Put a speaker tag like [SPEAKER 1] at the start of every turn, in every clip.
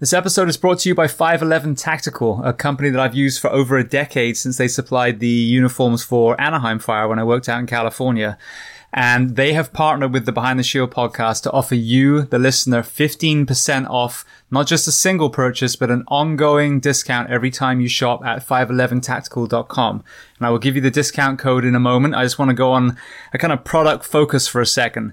[SPEAKER 1] This episode is brought to you by 511 Tactical, a company that I've used for over a decade since they supplied the uniforms for Anaheim Fire when I worked out in California. And they have partnered with the Behind the Shield podcast to offer you, the listener, 15% off not just a single purchase, but an ongoing discount every time you shop at 511tactical.com. And I will give you the discount code in a moment. I just want to go on a kind of product focus for a second.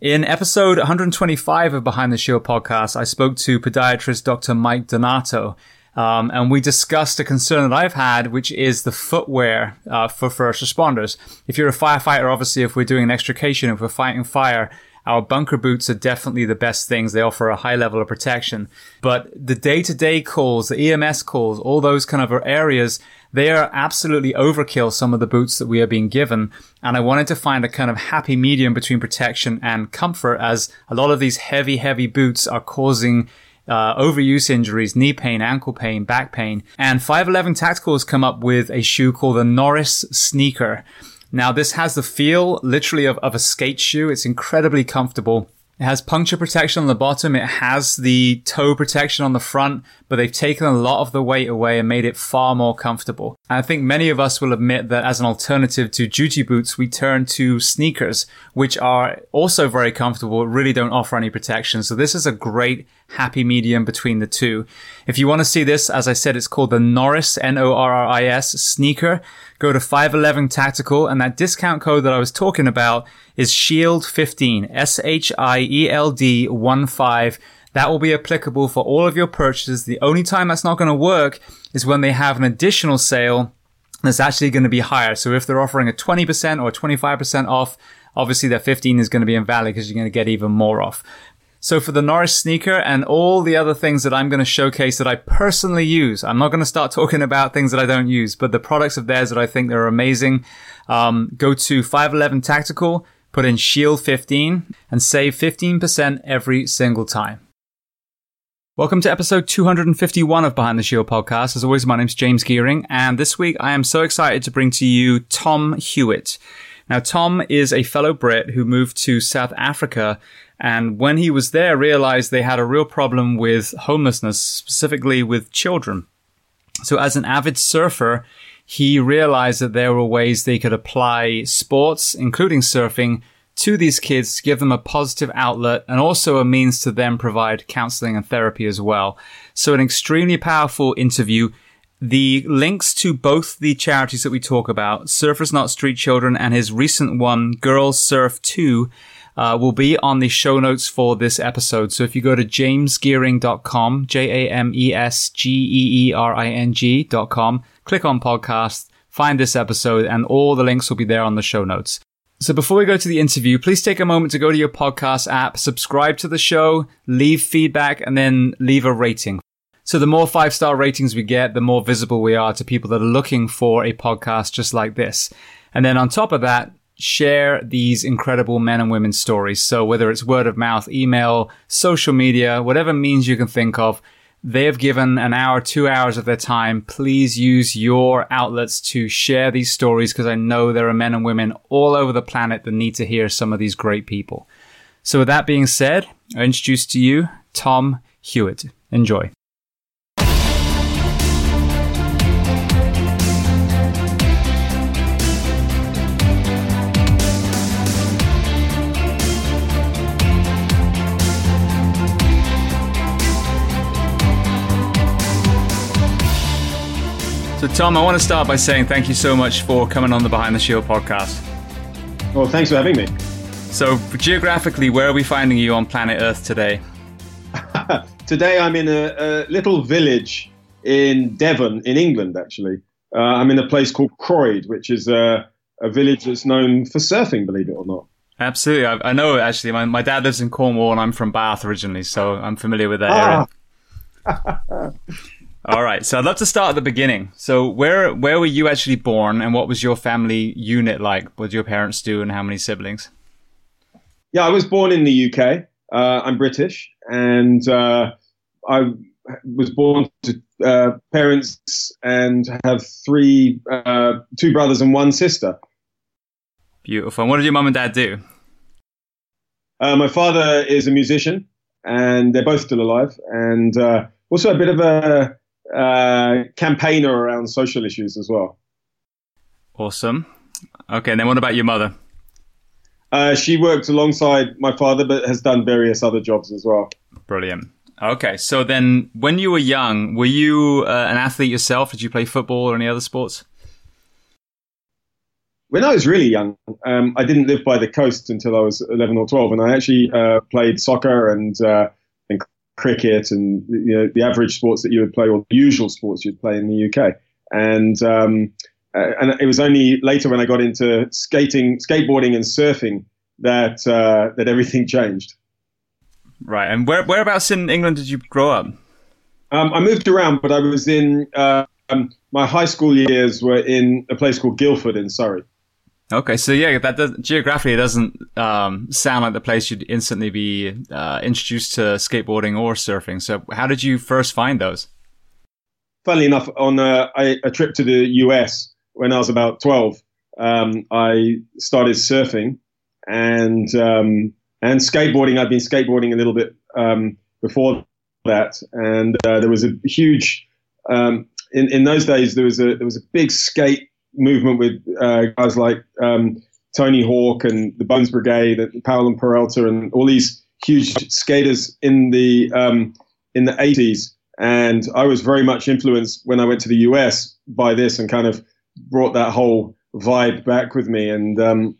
[SPEAKER 1] In episode 125 of Behind the Shield podcast, I spoke to podiatrist Dr. Mike Donato. Um, and we discussed a concern that I've had, which is the footwear uh, for first responders. If you're a firefighter, obviously, if we're doing an extrication, if we're fighting fire, our bunker boots are definitely the best things. They offer a high level of protection. But the day to day calls, the EMS calls, all those kind of areas, they are absolutely overkill, some of the boots that we are being given. And I wanted to find a kind of happy medium between protection and comfort as a lot of these heavy, heavy boots are causing uh, overuse injuries, knee pain, ankle pain, back pain. And 511 Tactical has come up with a shoe called the Norris Sneaker. Now, this has the feel literally of, of a skate shoe. It's incredibly comfortable. It has puncture protection on the bottom. It has the toe protection on the front, but they've taken a lot of the weight away and made it far more comfortable. And I think many of us will admit that as an alternative to duty boots, we turn to sneakers, which are also very comfortable, really don't offer any protection. So this is a great happy medium between the two. If you want to see this, as I said, it's called the Norris, N-O-R-R-I-S sneaker. Go to 511 Tactical and that discount code that I was talking about is SHIELD15, S-H-I-E-L-D 1-5. That will be applicable for all of your purchases. The only time that's not going to work is when they have an additional sale that's actually going to be higher. So if they're offering a 20% or 25% off, obviously that 15 is going to be invalid because you're going to get even more off. So for the Norris sneaker and all the other things that I'm going to showcase that I personally use, I'm not going to start talking about things that I don't use, but the products of theirs that I think they're amazing. Um, go to 511 Tactical, put in Shield 15 and save 15% every single time. Welcome to episode 251 of Behind the Shield podcast. As always, my name's James Geering, and this week I am so excited to bring to you Tom Hewitt. Now, Tom is a fellow Brit who moved to South Africa and when he was there, realized they had a real problem with homelessness, specifically with children. So as an avid surfer, he realized that there were ways they could apply sports, including surfing, to these kids to give them a positive outlet and also a means to then provide counseling and therapy as well. So an extremely powerful interview. The links to both the charities that we talk about, Surfers Not Street Children and his recent one, Girls Surf 2, uh, will be on the show notes for this episode. So if you go to jamesgeering.com, J-A-M-E-S-G-E-E-R-I-N-G.com, click on podcast, find this episode, and all the links will be there on the show notes. So before we go to the interview, please take a moment to go to your podcast app, subscribe to the show, leave feedback, and then leave a rating. So the more five star ratings we get, the more visible we are to people that are looking for a podcast just like this. And then on top of that, share these incredible men and women stories. So whether it's word of mouth, email, social media, whatever means you can think of, they have given an hour, two hours of their time. Please use your outlets to share these stories because I know there are men and women all over the planet that need to hear some of these great people. So with that being said, I introduce to you Tom Hewitt. Enjoy. So, Tom, I want to start by saying thank you so much for coming on the Behind the Shield podcast.
[SPEAKER 2] Well, thanks for having me.
[SPEAKER 1] So, geographically, where are we finding you on planet Earth today?
[SPEAKER 2] today, I'm in a, a, little village in Devon, in England, actually. Uh, I'm in a place called Croyde, which is a, a, village that's known for surfing, believe it or not.
[SPEAKER 1] Absolutely. I, I know, actually. My, my, dad lives in Cornwall, and I'm from Bath originally, so I'm familiar with that ah. area. All right. So I'd love to start at the beginning. So where where were you actually born, and what was your family unit like? What did your parents do, and how many siblings?
[SPEAKER 2] Yeah, I was born in the UK. Uh, I'm British, and uh, I was born to uh, parents and have three, uh, two brothers and one sister.
[SPEAKER 1] Beautiful. And what did your mum and dad do?
[SPEAKER 2] Uh, my father is a musician, and they're both still alive. And uh, also a bit of a uh, campaigner around social issues as well.
[SPEAKER 1] Awesome. Okay, and then what about your mother?
[SPEAKER 2] Uh, she worked alongside my father, but has done various other jobs as well.
[SPEAKER 1] Brilliant. Okay, so then when you were young, were you uh, an athlete yourself? Did you play football or any other sports?
[SPEAKER 2] When I was really young, um, I didn't live by the coast until I was 11 or 12, and I actually uh, played soccer and uh, and cricket and you know the average sports that you would play or the usual sports you'd play in the UK. And um, uh, and it was only later when I got into skating, skateboarding, and surfing that uh, that everything changed.
[SPEAKER 1] Right. And where, whereabouts in England did you grow up?
[SPEAKER 2] Um, I moved around, but I was in uh, um, my high school years were in a place called Guildford in Surrey.
[SPEAKER 1] Okay, so yeah, that does, geographically it doesn't um, sound like the place you'd instantly be uh, introduced to skateboarding or surfing. So, how did you first find those?
[SPEAKER 2] Funnily enough, on a, a trip to the US when I was about twelve, um, I started surfing, and um, and skateboarding. I'd been skateboarding a little bit um, before that, and uh, there was a huge um, in in those days. There was a there was a big skate movement with uh, guys like um, Tony Hawk and the Bones Brigade, and Powell and Peralta, and all these huge skaters in the um, in the 80s. And I was very much influenced when I went to the US by this, and kind of brought that whole vibe back with me. And um,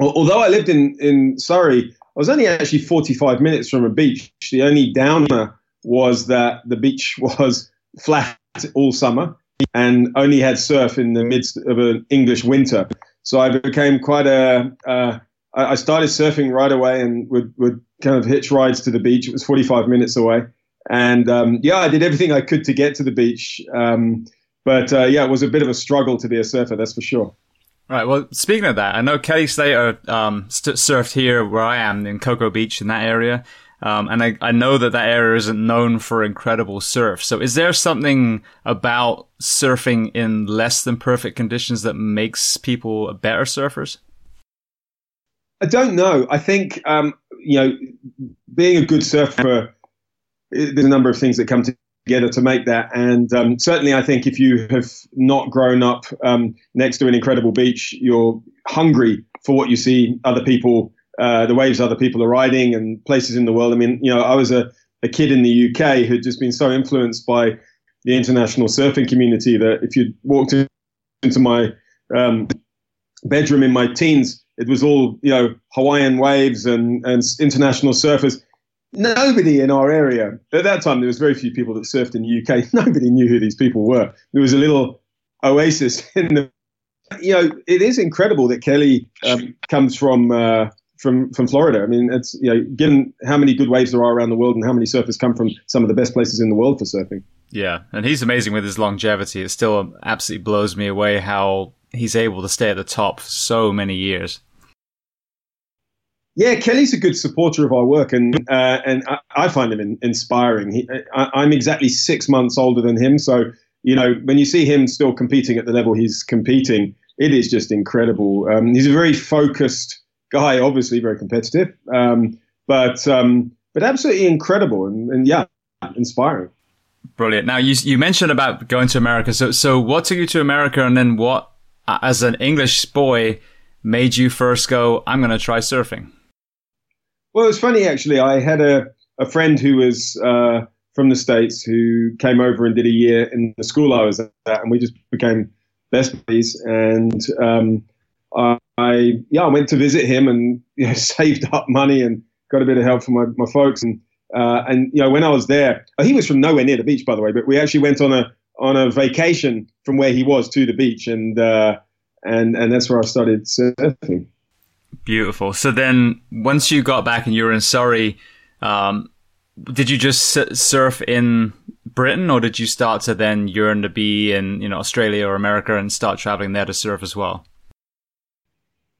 [SPEAKER 2] although I lived in in Surrey, I was only actually 45 minutes from a beach. The only downer was that the beach was flat all summer and only had surf in the midst of an English winter. So I became quite a. Uh, I started surfing right away and would, would kind of hitch rides to the beach. It was 45 minutes away. And um, yeah, I did everything I could to get to the beach. Um, but uh, yeah, it was a bit of a struggle to be a surfer, that's for sure.
[SPEAKER 1] Right. Well, speaking of that, I know Kelly Slater um, surfed here where I am in Cocoa Beach in that area. Um, and I, I know that that area isn't known for incredible surf. So is there something about surfing in less than perfect conditions that makes people better surfers?
[SPEAKER 2] I don't know. I think, um, you know, being a good surfer, there's a number of things that come together to make that. And um, certainly, I think if you have not grown up um, next to an incredible beach, you're hungry for what you see other people, uh, the waves other people are riding, and places in the world. I mean, you know, I was a, a kid in the UK who'd just been so influenced by the international surfing community that if you walked into my um, bedroom in my teens, it was all you know Hawaiian waves and and international surfers nobody in our area at that time there was very few people that surfed in the UK. Nobody knew who these people were. There was a little oasis in the. You know, it is incredible that Kelly um, comes from uh, from from Florida. I mean, it's you know, given how many good waves there are around the world and how many surfers come from some of the best places in the world for surfing.
[SPEAKER 1] Yeah, and he's amazing with his longevity. It still absolutely blows me away how he's able to stay at the top for so many years.
[SPEAKER 2] Yeah, Kelly's a good supporter of our work, and uh, and I, I, find him in, inspiring. He, I, am exactly six months older than him, so you know when you see him still competing at the level he's competing, it is just incredible. Um, he's a very focused guy, obviously very competitive, um, but um, but absolutely incredible, and, and yeah, inspiring.
[SPEAKER 1] Brilliant. Now you you mentioned about going to America. So so what took you to America, and then what, as an English boy, made you first go? I'm going to try surfing.
[SPEAKER 2] Well, it's funny actually. I had a, a friend who was uh, from the States who came over and did a year in the school I was at, and we just became best buddies. And um, I, yeah, I went to visit him and you know, saved up money and got a bit of help from my, my folks. And, uh, and, you know, when I was there, he was from nowhere near the beach, by the way, but we actually went on a, on a vacation from where he was to the beach. And, uh, and, and that's where I started surfing.
[SPEAKER 1] Beautiful. So then, once you got back and you were in Surrey, um, did you just surf in Britain, or did you start to then yearn to be in you know Australia or America and start traveling there to surf as well?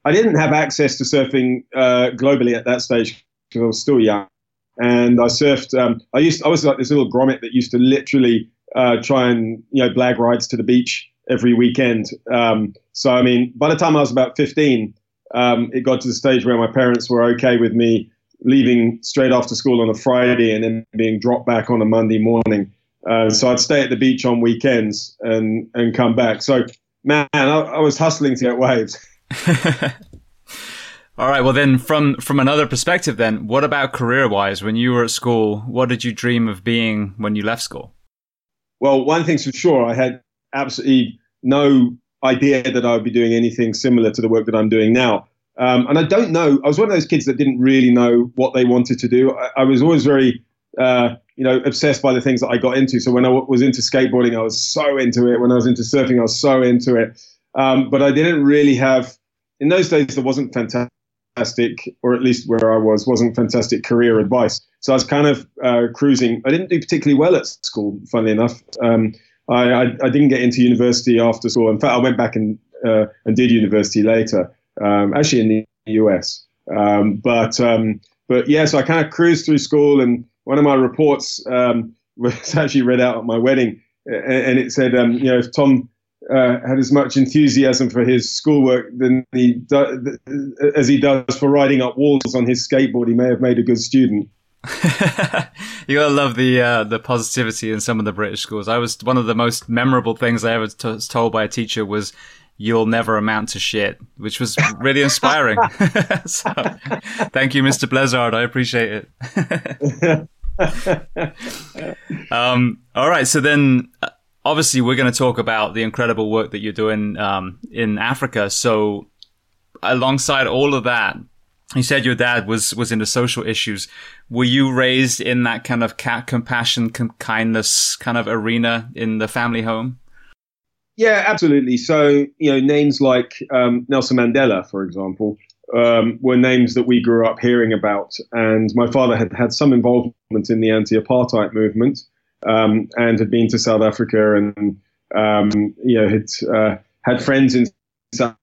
[SPEAKER 2] I didn't have access to surfing uh, globally at that stage because I was still young, and I surfed. Um, I used I was like this little grommet that used to literally uh, try and you know blag rides to the beach every weekend. Um, so I mean, by the time I was about fifteen um, it got to the stage where my parents were okay with me leaving straight after school on a Friday and then being dropped back on a Monday morning. Uh, so I'd stay at the beach on weekends and and come back. So man, I, I was hustling to get waves.
[SPEAKER 1] All right. Well, then, from from another perspective, then, what about career wise? When you were at school, what did you dream of being when you left school?
[SPEAKER 2] Well, one thing's for sure, I had absolutely no idea that I would be doing anything similar to the work that I'm doing now. Um, and I don't know. I was one of those kids that didn't really know what they wanted to do. I, I was always very, uh, you know, obsessed by the things that I got into. So when I w- was into skateboarding, I was so into it. When I was into surfing, I was so into it. Um, but I didn't really have. In those days, there wasn't fantastic or at least where I was, wasn't fantastic career advice. So I was kind of uh, cruising. I didn't do particularly well at school, funnily enough. Um, I, I, I, didn't get into university after school. In fact, I went back and, uh, and did university later, um, actually in the US. Um, but um, but yeah, so I kind of cruised through school, and one of my reports um, was actually read out at my wedding, and, it said, um, you know, if Tom uh, had as much enthusiasm for his schoolwork than he do, as he does for riding up walls on his skateboard. He may have made a good student.
[SPEAKER 1] you gotta love the uh, the positivity in some of the British schools. I was one of the most memorable things I ever t- was told by a teacher was "You'll never amount to shit," which was really inspiring. so, thank you, Mr. Blizzard. I appreciate it. um, all right, so then obviously we're going to talk about the incredible work that you're doing um, in Africa. So alongside all of that, you said your dad was was into social issues. Were you raised in that kind of cat compassion, kindness kind of arena in the family home?
[SPEAKER 2] Yeah, absolutely. So you know, names like um, Nelson Mandela, for example, um, were names that we grew up hearing about, and my father had had some involvement in the anti-apartheid movement um, and had been to South Africa and um, you know had uh, had friends in South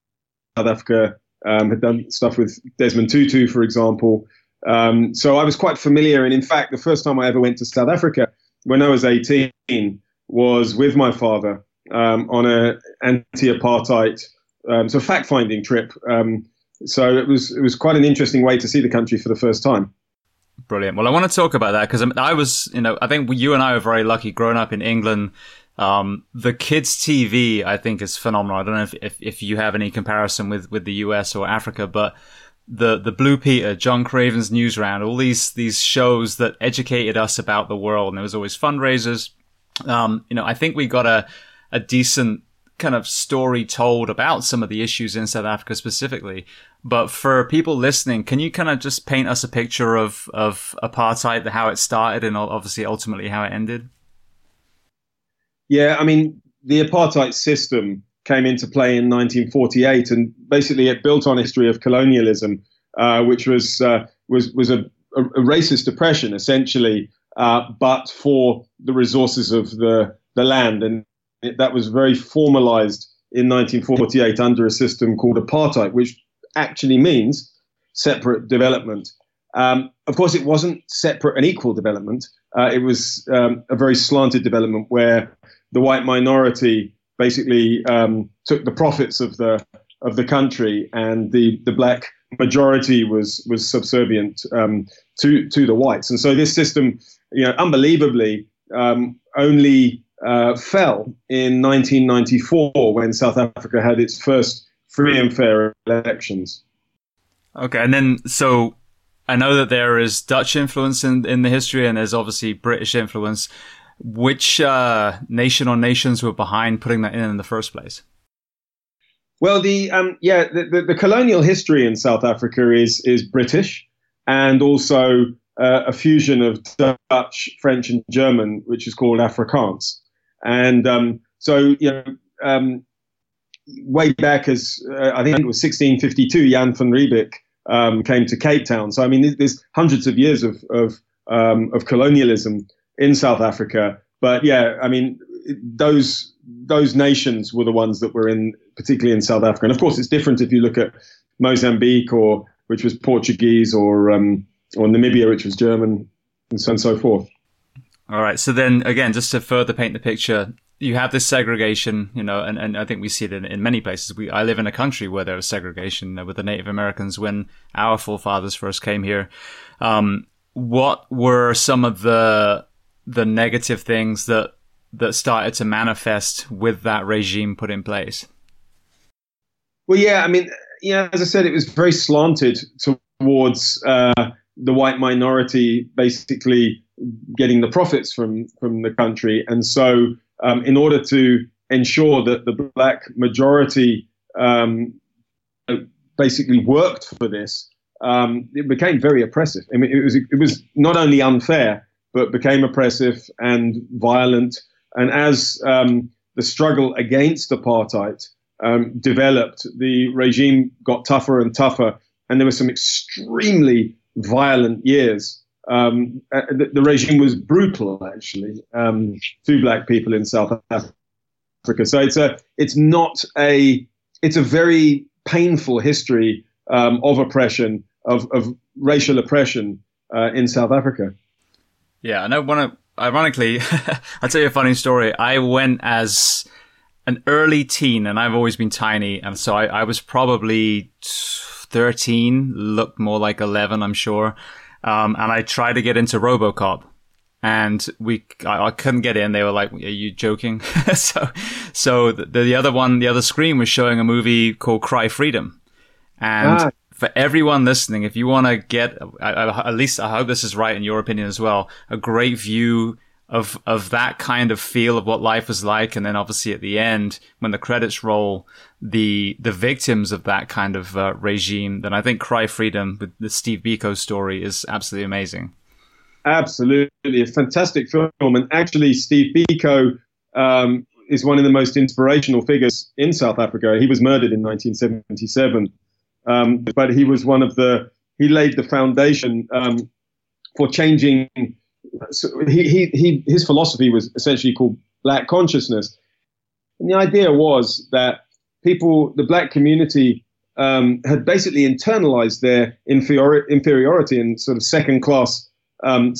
[SPEAKER 2] Africa, um, had done stuff with Desmond Tutu, for example. Um, so I was quite familiar, and in fact, the first time I ever went to South Africa when I was 18 was with my father um, on an anti-apartheid, um, so fact-finding trip. so it was it was quite an interesting way to see the country for the first time.
[SPEAKER 1] Brilliant. Well, I want to talk about that because I was, you know, I think you and I were very lucky growing up in England. Um, the kids' TV, I think, is phenomenal. I don't know if, if, if, you have any comparison with, with the US or Africa, but the, the Blue Peter, John Craven's Newsround, all these, these shows that educated us about the world. And there was always fundraisers. Um, you know, I think we got a, a decent kind of story told about some of the issues in South Africa specifically. But for people listening, can you kind of just paint us a picture of, of apartheid, how it started and obviously ultimately how it ended?
[SPEAKER 2] Yeah, I mean, the apartheid system came into play in 1948, and basically it built on history of colonialism, uh, which was uh, was was a, a, racist oppression essentially, uh, but for the resources of the the land, and it, that was very formalized in 1948 under a system called apartheid, which actually means separate development. Um, of course, it wasn't separate and equal development. Uh, it was um, a very slanted development where the white minority basically um, took the profits of the of the country, and the, the black majority was was subservient um, to to the whites. And so this system, you know, unbelievably, um, only uh, fell in 1994 when South Africa had its first free and fair elections.
[SPEAKER 1] Okay, and then so I know that there is Dutch influence in, in the history, and there's obviously British influence. Which uh, nation or nations were behind putting that in in the first place?
[SPEAKER 2] Well, the um, yeah, the, the, the, colonial history in South Africa is is British, and also uh, a fusion of Dutch, French, and German, which is called Afrikaans. And um, so, you know, um, way back as uh, I think it was 1652, Jan van Riebeeck um, came to Cape Town. So, I mean, there's hundreds of years of, of, um, of colonialism in South Africa. But yeah, I mean, those those nations were the ones that were in, particularly in South Africa. And of course, it's different if you look at Mozambique or which was Portuguese or um, or Namibia, which was German, and so on and so forth.
[SPEAKER 1] All right. So then again, just to further paint the picture, you have this segregation, you know, and, and I think we see it in, in many places. We, I live in a country where there was segregation with the Native Americans when our forefathers first came here. Um, what were some of the the negative things that that started to manifest with that regime put in place?
[SPEAKER 2] Well, yeah, I mean, yeah, as I said, it was very slanted towards uh, the white minority, basically getting the profits from from the country, and so um, in order to ensure that the black majority um, basically worked for this, um, it became very oppressive. I mean, it was it was not only unfair, but became oppressive and violent. And as um, the struggle against apartheid um, developed, the regime got tougher and tougher, and there were some extremely violent years. Um, uh, the, the, regime was brutal, actually, um, to black people in South Africa. So it's a it's not a it's a very painful history um, of oppression, of, of racial oppression uh, in South Africa.
[SPEAKER 1] Yeah, and I want to, ironically, I'll tell you a funny story. I went as an early teen, and I've always been tiny, and so I, I was probably 13, looked more like 11, I'm sure. Um, and I tried to get into RoboCop and we I, I, couldn't get in. They were like, "Are you joking?" so, so the, the other one, the other screen was showing a movie called Cry Freedom, and ah. for everyone listening, if you want to get I, I, at least I hope this is right in your opinion as well, a great view of of that kind of feel of what life was like, and then obviously at the end when the credits roll, the the victims of that kind of uh, regime, then I think Cry Freedom with the Steve Biko story is absolutely amazing.
[SPEAKER 2] Absolutely, a fantastic film. And actually, Steve Biko um, is one of the most inspirational figures in South Africa. He was murdered in 1977, um, but he was one of the he laid the foundation um, for changing. So he, he, he, his philosophy was essentially called black consciousness, and the idea was that people, the black community, um, had basically internalized their inferior, inferiority and sort of second class um,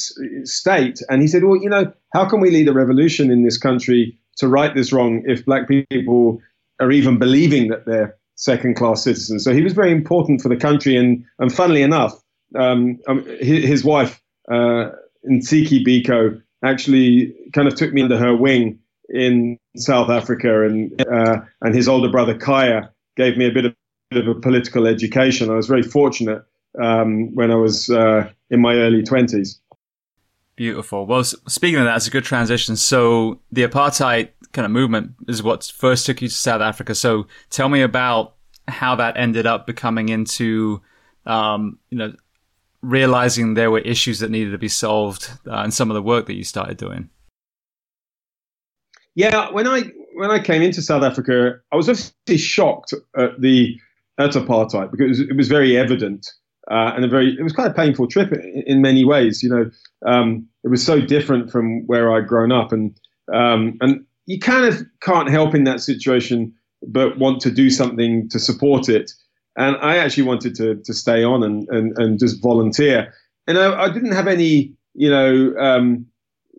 [SPEAKER 2] state. And he said, well, you know, how can we lead a revolution in this country to right this wrong if black people are even believing that they're second class citizens? So he was very important for the country. And, and funnily enough, um, um, his, his, wife, uh, Biko, actually kind of took me under her wing in South Africa. And, uh, and his older brother, Khaya gave me a bit of, bit of a political education. I was very fortunate um, when I was uh, in my early 20s.
[SPEAKER 1] Beautiful. Well, speaking of that, it's a good transition. So the apartheid kind of movement is what first took you to South Africa. So tell me about how that ended up becoming into, um, you know, realizing there were issues that needed to be solved uh, and some of the work that you started doing.
[SPEAKER 2] Yeah, when I when I came into South Africa, I was actually shocked at the at apartheid because it was very evident uh, and a very it was quite a painful trip in, in many ways. You know, um, it was so different from where I'd grown up, and um, and you kind of can't help in that situation but want to do something to support it. And I actually wanted to to stay on and and, and just volunteer. And I, I didn't have any you know. Um,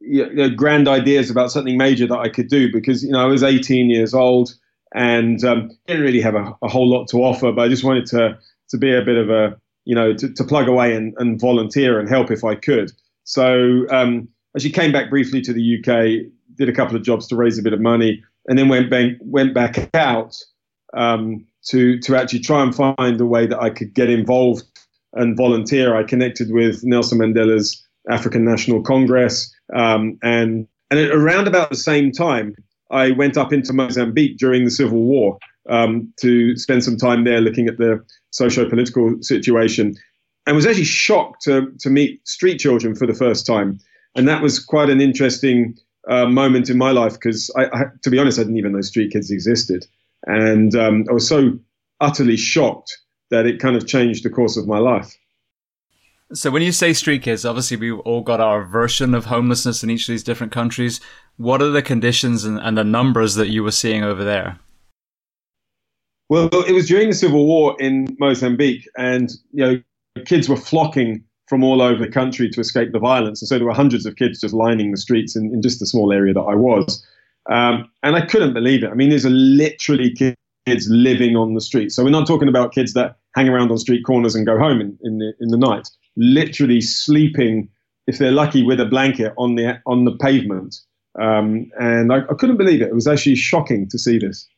[SPEAKER 2] you know, grand ideas about something major that I could do because you know I was 18 years old and um, didn't really have a, a, whole lot to offer, but I just wanted to to be a bit of a you know, to, to plug away and, and volunteer and help if I could. So um, actually came back briefly to the UK, did a couple of jobs to raise a bit of money, and then went back, went back out um, to to actually try and find a way that I could get involved and volunteer. I connected with Nelson Mandela's African National Congress, um, and and around about the same time, I went up into Mozambique during the Civil War um, to spend some time there looking at the socio-political situation, and was actually shocked to to meet street children for the first time, and that was quite an interesting uh, moment in my life because I, I, to be honest, I didn't even know street kids existed, and um, I was so utterly shocked that it kind of changed the course of my life.
[SPEAKER 1] So when you say street kids, obviously we've all got our version of homelessness in each of these different countries. What are the conditions and, and the numbers that you were seeing over there?
[SPEAKER 2] Well, it was during the civil war in Mozambique, and you know, kids were flocking from all over the country to escape the violence, and so there were hundreds of kids just lining the streets in, in just the small area that I was, um, and I couldn't believe it. I mean, there's literally kids living on the street. So we're not talking about kids that hang around on street corners and go home in, in the in the night. Literally sleeping if they're lucky, with a blanket on the on the pavement. Um, and I, I couldn't believe it. It was actually shocking to see this.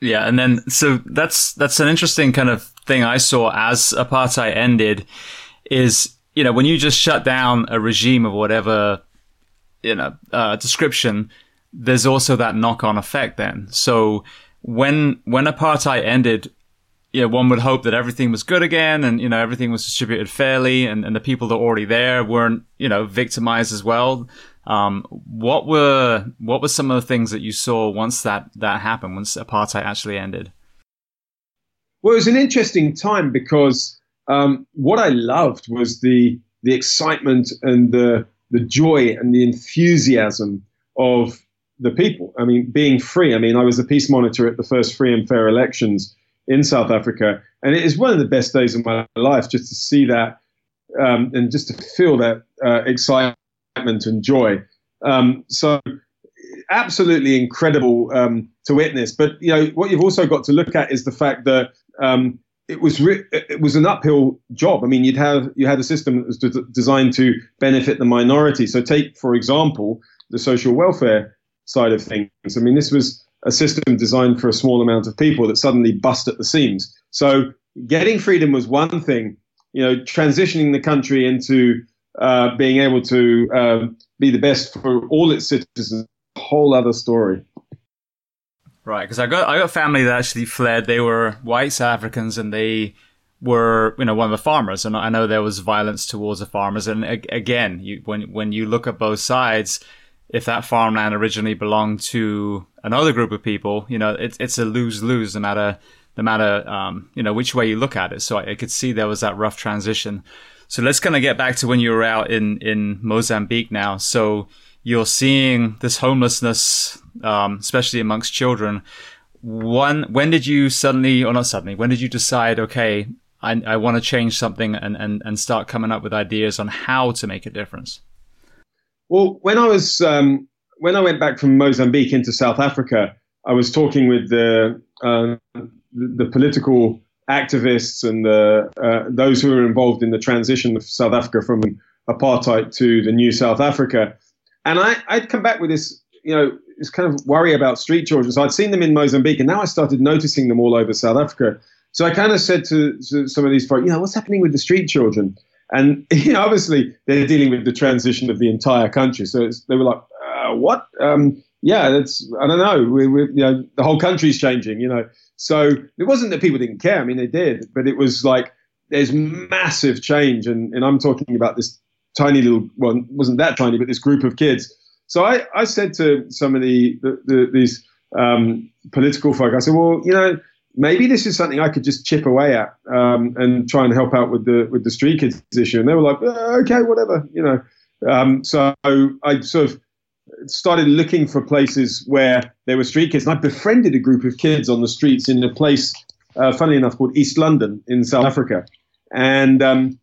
[SPEAKER 1] Yeah, and then so that's that's an interesting kind of thing I saw as apartheid ended is you know when you just shut down a regime of whatever you know uh, description, there's also that knock on effect. Then so when when apartheid ended, know, one would hope that everything was good again and, you know, everything was distributed fairly and, and the people that were already there weren't, you know, victimized as well. Um, what were, what were some of the things that you saw once that, that happened, once apartheid actually ended?
[SPEAKER 2] Well, it was an interesting time because, um, what I loved was the, the excitement and the, the joy and the enthusiasm of the people. I mean, being free. I mean, I was a peace monitor at the first free and fair elections in South Africa. And it is one of the best days of my life just to see that um, and just to feel that uh, excitement and joy. Um, so, absolutely incredible um, to witness. But you know what you've also got to look at is the fact that um, it was re- it was an uphill job. I mean, you'd have you had a system that was de- designed to benefit the minority. So, take for example the social welfare side of things. I mean, this was a system designed for a small amount of people that suddenly bust at the seams. So getting freedom was one thing. You know, transitioning the country into uh, being able to um, be the best for all its citizens, a whole other story.
[SPEAKER 1] Right, because I got I got family that actually fled. They were white South Africans, and they were you know one of the farmers. And I know there was violence towards the farmers. And again, you, when when you look at both sides, if that farmland originally belonged to another group of people, you know, it's it's a lose lose no matter no matter um, you know which way you look at it. So I, I, could see there was that rough transition. So let's kind of get back to when you were out in in Mozambique now. So you're seeing this homelessness, um, especially amongst children. One, when did you suddenly, or not suddenly, when did you decide, okay, I, I want to change something and, and, and start coming up with ideas on how to make a difference?
[SPEAKER 2] Well, when I was um, when I went back from Mozambique into South Africa, I was talking with the uh, the political activists and the, uh, those who were involved in the transition of South Africa from apartheid to the new South Africa, and I, I'd come back with this, you know, this kind of worry about street children. So I'd seen them in Mozambique, and now I started noticing them all over South Africa. So I kind of said to, to some of these folks, you know, what's happening with the street children? And you know, obviously, they're dealing with the transition of the entire country. So they were like, "What? Um, yeah, that's I don't know. We, we, you know, the whole country's changing. You know." So it wasn't that people didn't care. I mean, they did, but it was like there's massive change, and, and I'm talking about this tiny little well, wasn't that tiny, but this group of kids. So I, I said to some of the, the, the these um, political folk, I said, well, you know, maybe this is something I could just chip away at um, and try and help out with the with the street kids issue. And they were like, uh, okay, whatever, you know. Um, so I sort of started looking for places where there were street kids, and I befriended a group of kids on the streets in a place, uh, funnily enough, called East London in South Africa, and um,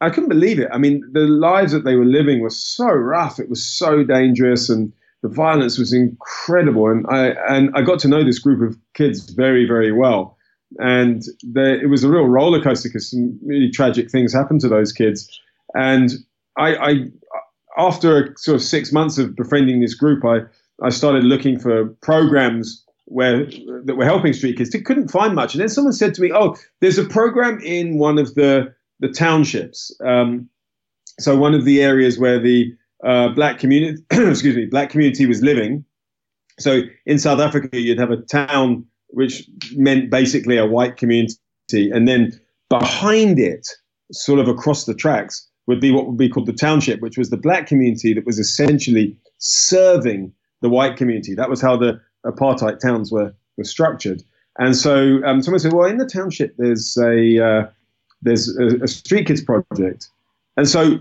[SPEAKER 2] I couldn't believe it. I mean, the lives that they were living were so rough. It was so dangerous, and the violence was incredible, and I and I got to know this group of kids very very well, and it was a real roller coaster because some really tragic things happened to those kids, and I, I after sort of six months of befriending this group, I I started looking for programs where that were helping street kids. I couldn't find much, and then someone said to me, "Oh, there's a program in one of the the townships." Um, so one of the areas where the uh, black community, excuse me, black community was living. So in South Africa, you'd have a town which meant basically a white community, and then behind it, sort of across the tracks, would be what would be called the township, which was the black community that was essentially serving the white community. That was how the apartheid towns were were structured. And so um, someone said, well, in the township, there's a uh, there's a, a street kids project, and so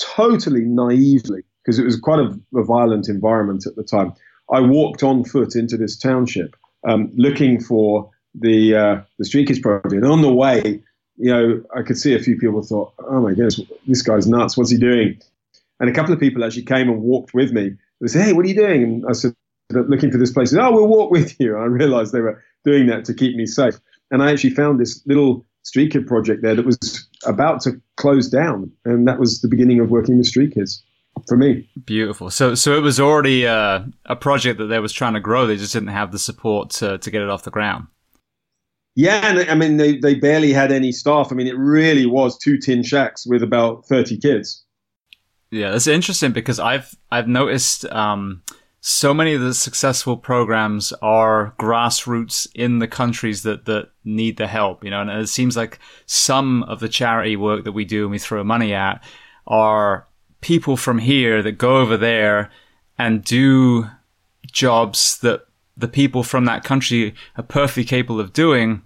[SPEAKER 2] totally naively, because it was quite a, a, violent environment at the time. I walked on foot into this township um, looking for the uh, the Street Kids project. And on the way, you know, I could see a few people thought, "Oh my goodness, this guy's nuts. What's he doing?" And a couple of people actually came and walked with me. They said, "Hey, what are you doing?" And I said, "Looking for this place." Said, "Oh, we'll walk with you." And I realized they were doing that to keep me safe. And I actually found this little street kid project there that was about to close down, and that was the beginning of working with Street Kids for me.
[SPEAKER 1] Beautiful. So, so it was already uh, a project that they was trying to grow. They just didn't have the support to to get it off the ground.
[SPEAKER 2] Yeah, and I mean they they barely had any staff. I mean, it really was two tin shacks with about thirty kids.
[SPEAKER 1] Yeah, that's interesting because I've I've noticed um, so many of the successful programs are grassroots in the countries that that need the help. You know, and it seems like some of the charity work that we do and we throw money at are people from here that go over there and do jobs that the people from that country are perfectly capable of doing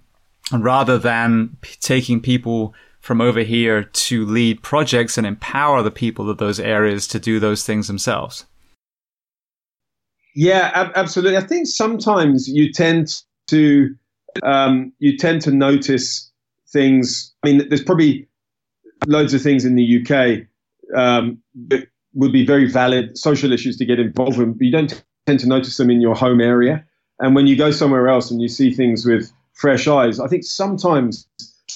[SPEAKER 1] rather than p- taking people from over here to lead projects and empower the people of those areas to do those things themselves.
[SPEAKER 2] Yeah, ab- absolutely. I think sometimes you tend to um, you tend to notice things. I mean, there's probably loads of things in the UK um, that would be very valid social issues to get involved in, but you don't tend to notice them in your home area. And when you go somewhere else and you see things with fresh eyes, I think sometimes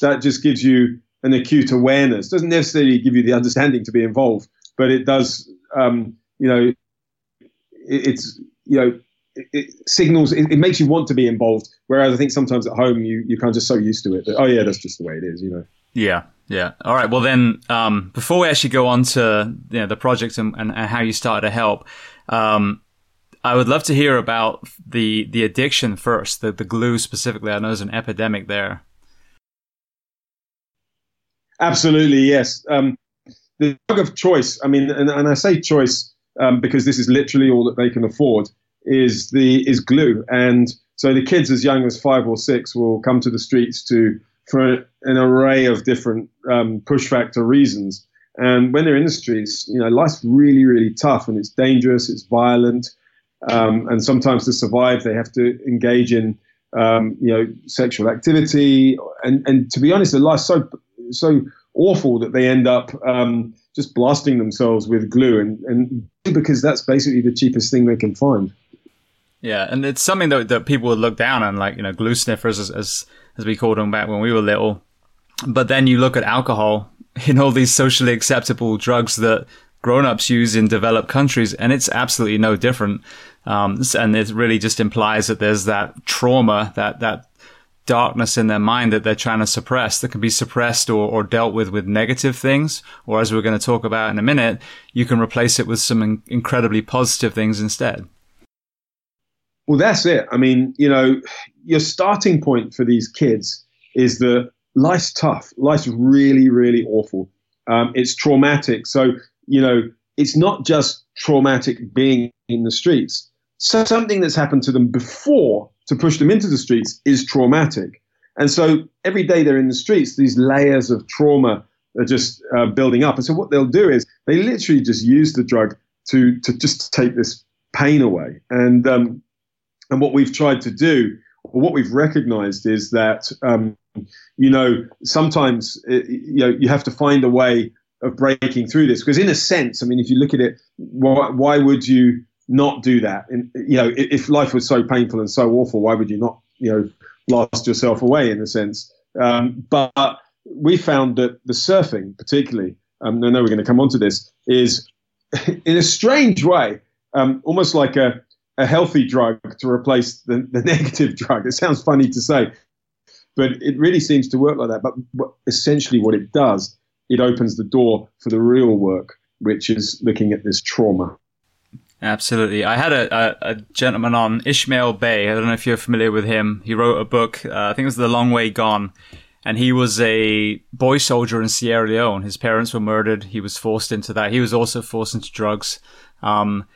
[SPEAKER 2] that just gives you an acute awareness. Doesn't necessarily give you the understanding to be involved, but it does. Um, you know, it, it's you know. It, it signals it, it, makes you want to be involved whereas i think sometimes at home you you're kind of just so used to it that oh yeah that's just the way it is you know
[SPEAKER 1] yeah yeah. All right. Well, then, um, before we actually go on to you know, the project and, and, and, how you started to help, um, I would love to hear about the the addiction first, the the glue specifically. I know there's an epidemic there.
[SPEAKER 2] Absolutely, yes. Um, the drug of choice. I mean, and, and I say choice um, because this is literally all that they can afford. Is the is glue, and so the kids as young as five or six will come to the streets to for an array of different um, push factor reasons. And when they're in the streets, you know, life's really, really tough and it's dangerous, it's violent. Um, and sometimes to survive, they have to engage in, um, you know, sexual activity. And, and to be honest, their life's so, so awful that they end up um, just blasting themselves with glue. And, and because that's basically the cheapest thing they can find.
[SPEAKER 1] Yeah, and it's something that, that people would look down on, like, you know, glue sniffers as, as as we called them back when we were little. But then you look at alcohol in all these socially acceptable drugs that grown-ups use in developed countries, and it's absolutely no different. Um, and it really just implies that there's that trauma, that that darkness in their mind that they're trying to suppress that can be suppressed or, or dealt with with negative things. Or as we're going to talk about in a minute, you can replace it with some in- incredibly positive things instead.
[SPEAKER 2] Well, that's it. I mean, you know, your starting point for these kids is that life's tough. Life's really, really awful. Um, it's traumatic. So, you know, it's not just traumatic being in the streets. So something that's happened to them before to push them into the streets is traumatic. And so every day they're in the streets, these layers of trauma are just uh, building up. And so what they'll do is they literally just use the drug to to just take this pain away. And um, and what we've tried to do, or what we've recognized, is that um, you know sometimes it, you know you have to find a way of breaking through this because in a sense, I mean, if you look at it, why, why would you not do that? And you know, if life was so painful and so awful, why would you not you know blast yourself away in a sense? Um, but we found that the surfing, particularly, um, I know we're going to come on to this, is in a strange way, um, almost like a a healthy drug to replace the, the negative drug. It sounds funny to say, but it really seems to work like that. But, but essentially, what it does, it opens the door for the real work, which is looking at this trauma.
[SPEAKER 1] Absolutely. I had a, a, a, gentleman on, Ishmael Beah. I don't know if you're familiar with him. He wrote a book, uh, I think it was The Long Way Gone. And he was a boy soldier in Sierra Leone. His parents were murdered. He was forced into that. He was also forced into drugs. Um,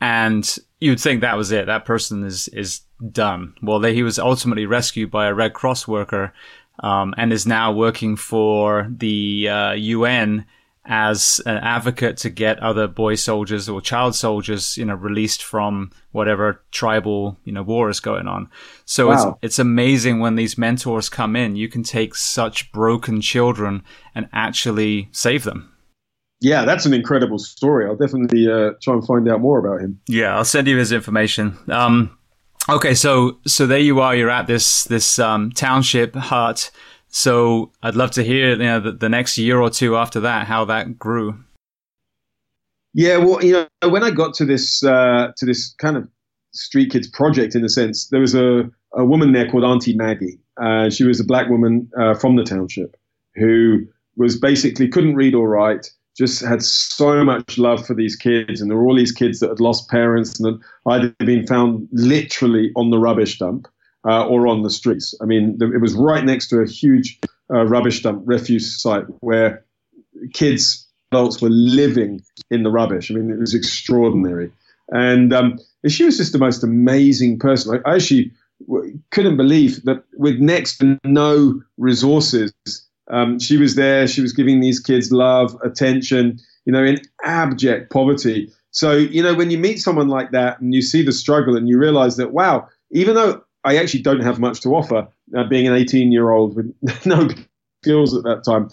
[SPEAKER 1] and you'd think that was it. That person is is done. Well, they, he was ultimately rescued by a Red Cross worker, um, and is now working for the uh, UN as an advocate to get other boy soldiers or child soldiers, you know, released from whatever tribal, you know, war is going on. So wow. it's, it's amazing when these mentors come in, you can take such broken children and actually save them
[SPEAKER 2] yeah, that's an incredible story. I'll definitely uh, try and find out more about him.
[SPEAKER 1] Yeah, I'll send you his information. Um, okay, so so there you are. You're at this this um, township hut. So I'd love to hear you know, the, the next year or two after that how that grew.
[SPEAKER 2] Yeah, well, you know, when I got to this uh, to this kind of street kids project, in a sense, there was a, a woman there called Auntie Maggie. Uh, she was a black woman uh, from the township who was basically couldn't read or write, just had so much love for these kids, and there were all these kids that had lost parents and had either been found literally on the rubbish dump uh, or on the streets. I mean, it was right next to a huge uh, rubbish dump refuse site where kids, adults were living in the rubbish. I mean, it was extraordinary. And um, she was just the most amazing person. I, I actually couldn't believe that with next to no resources, um, she was there. She was giving these kids love, attention, you know, in abject poverty. So, you know, when you meet someone like that and you see the struggle and you realize that, wow, even though I actually don't have much to offer, uh, being an 18 year old with no skills at that time.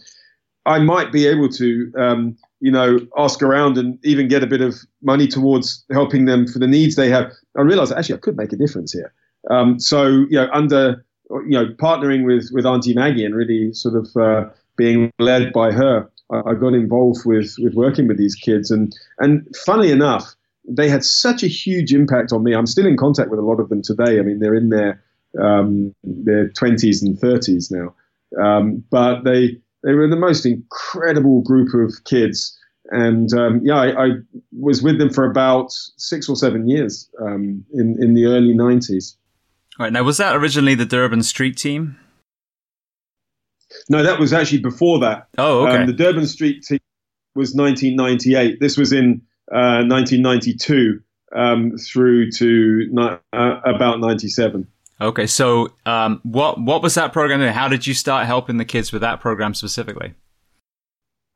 [SPEAKER 2] I might be able to, um, you know, ask around and even get a bit of money towards helping them for the needs they have. I realized actually I could make a difference here. Um, so, you know, under, you know, partnering with, with Auntie Maggie and really sort of uh, being led by her, I, I, got involved with, with working with these kids. And, and funnily enough, they had such a huge impact on me. I'm still in contact with a lot of them today. I mean, they're in their um, their 20s and 30s now, um, but they they were the most incredible group of kids. And um, yeah, I, I, was with them for about six or seven years um, in in the early 90s.
[SPEAKER 1] Right now, was that originally the Durban Street Team?
[SPEAKER 2] No, that was actually before that.
[SPEAKER 1] Oh, okay.
[SPEAKER 2] Um, the Durban Street Team was 1998. This was in 1992 uh, um, through to ni- uh, about 97.
[SPEAKER 1] Okay, so um, what what was that program? How did you start helping the kids with that program specifically?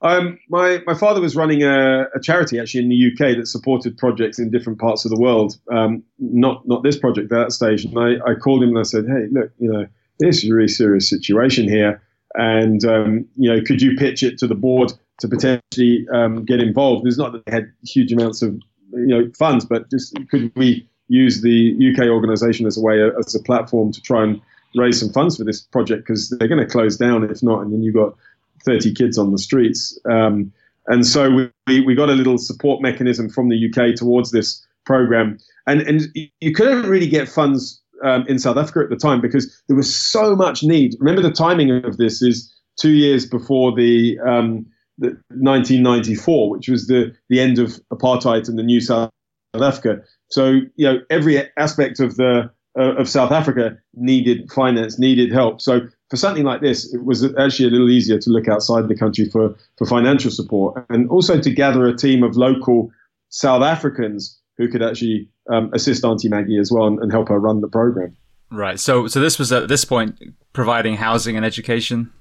[SPEAKER 2] Um, my my father was running a, a, charity actually in the UK that supported projects in different parts of the world. Um, not not this project at that stage. And I, I called him and I said, hey, look, you know, this is a really serious situation here, and um, you know, could you pitch it to the board to potentially um, get involved. It's not that they had huge amounts of you know funds, but just could we use the UK organisation as a way as a platform to try and raise some funds for this project because they're going to close down if not, and then you've got 30 kids on the streets. Um, and so we, we got a little support mechanism from the UK towards this program, and and you couldn't really get funds um, in South Africa at the time because there was so much need. Remember the timing of this is two years before the um, 1994, which was the, the end of apartheid in the new South Africa. So, you know, every aspect of the uh, of South Africa needed finance, needed help. So, for something like this, it was actually a little easier to look outside the country for, for financial support and also to gather a team of local South Africans who could actually um, assist Auntie Maggie as well and, and help her run the program.
[SPEAKER 1] Right. So, so this was at this point providing housing and education.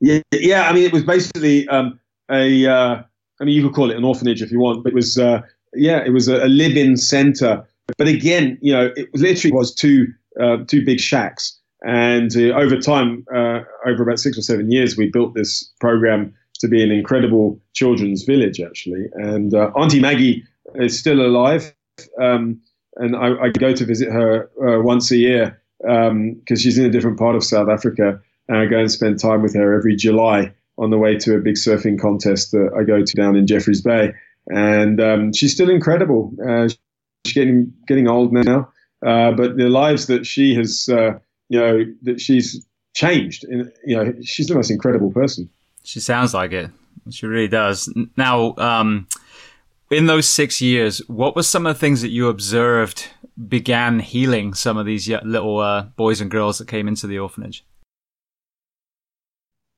[SPEAKER 2] Yeah, yeah. I mean, it was basically um, a. Uh, I mean, you could call it an orphanage if you want, but it was. Uh, yeah, it was a, a live-in center. But again, you know, it literally was two uh, two big shacks, and uh, over time, uh, over about six or seven years, we built this program to be an incredible children's village, actually. And uh, Auntie Maggie is still alive, um, and I, I, go to visit her once a year because um, she's in a different part of South Africa and I go and spend time with her every July on the way to a big surfing contest that I go to down in Jeffreys Bay. And um, she's still incredible. She's getting getting old now, uh, but the lives that she has, uh, you know, that she's changed. In, you know, she's the most incredible person.
[SPEAKER 1] She sounds like it. She really does. Now, um, in those six years, what were some of the things that you observed began healing some of these little uh, boys and girls that came into the orphanage?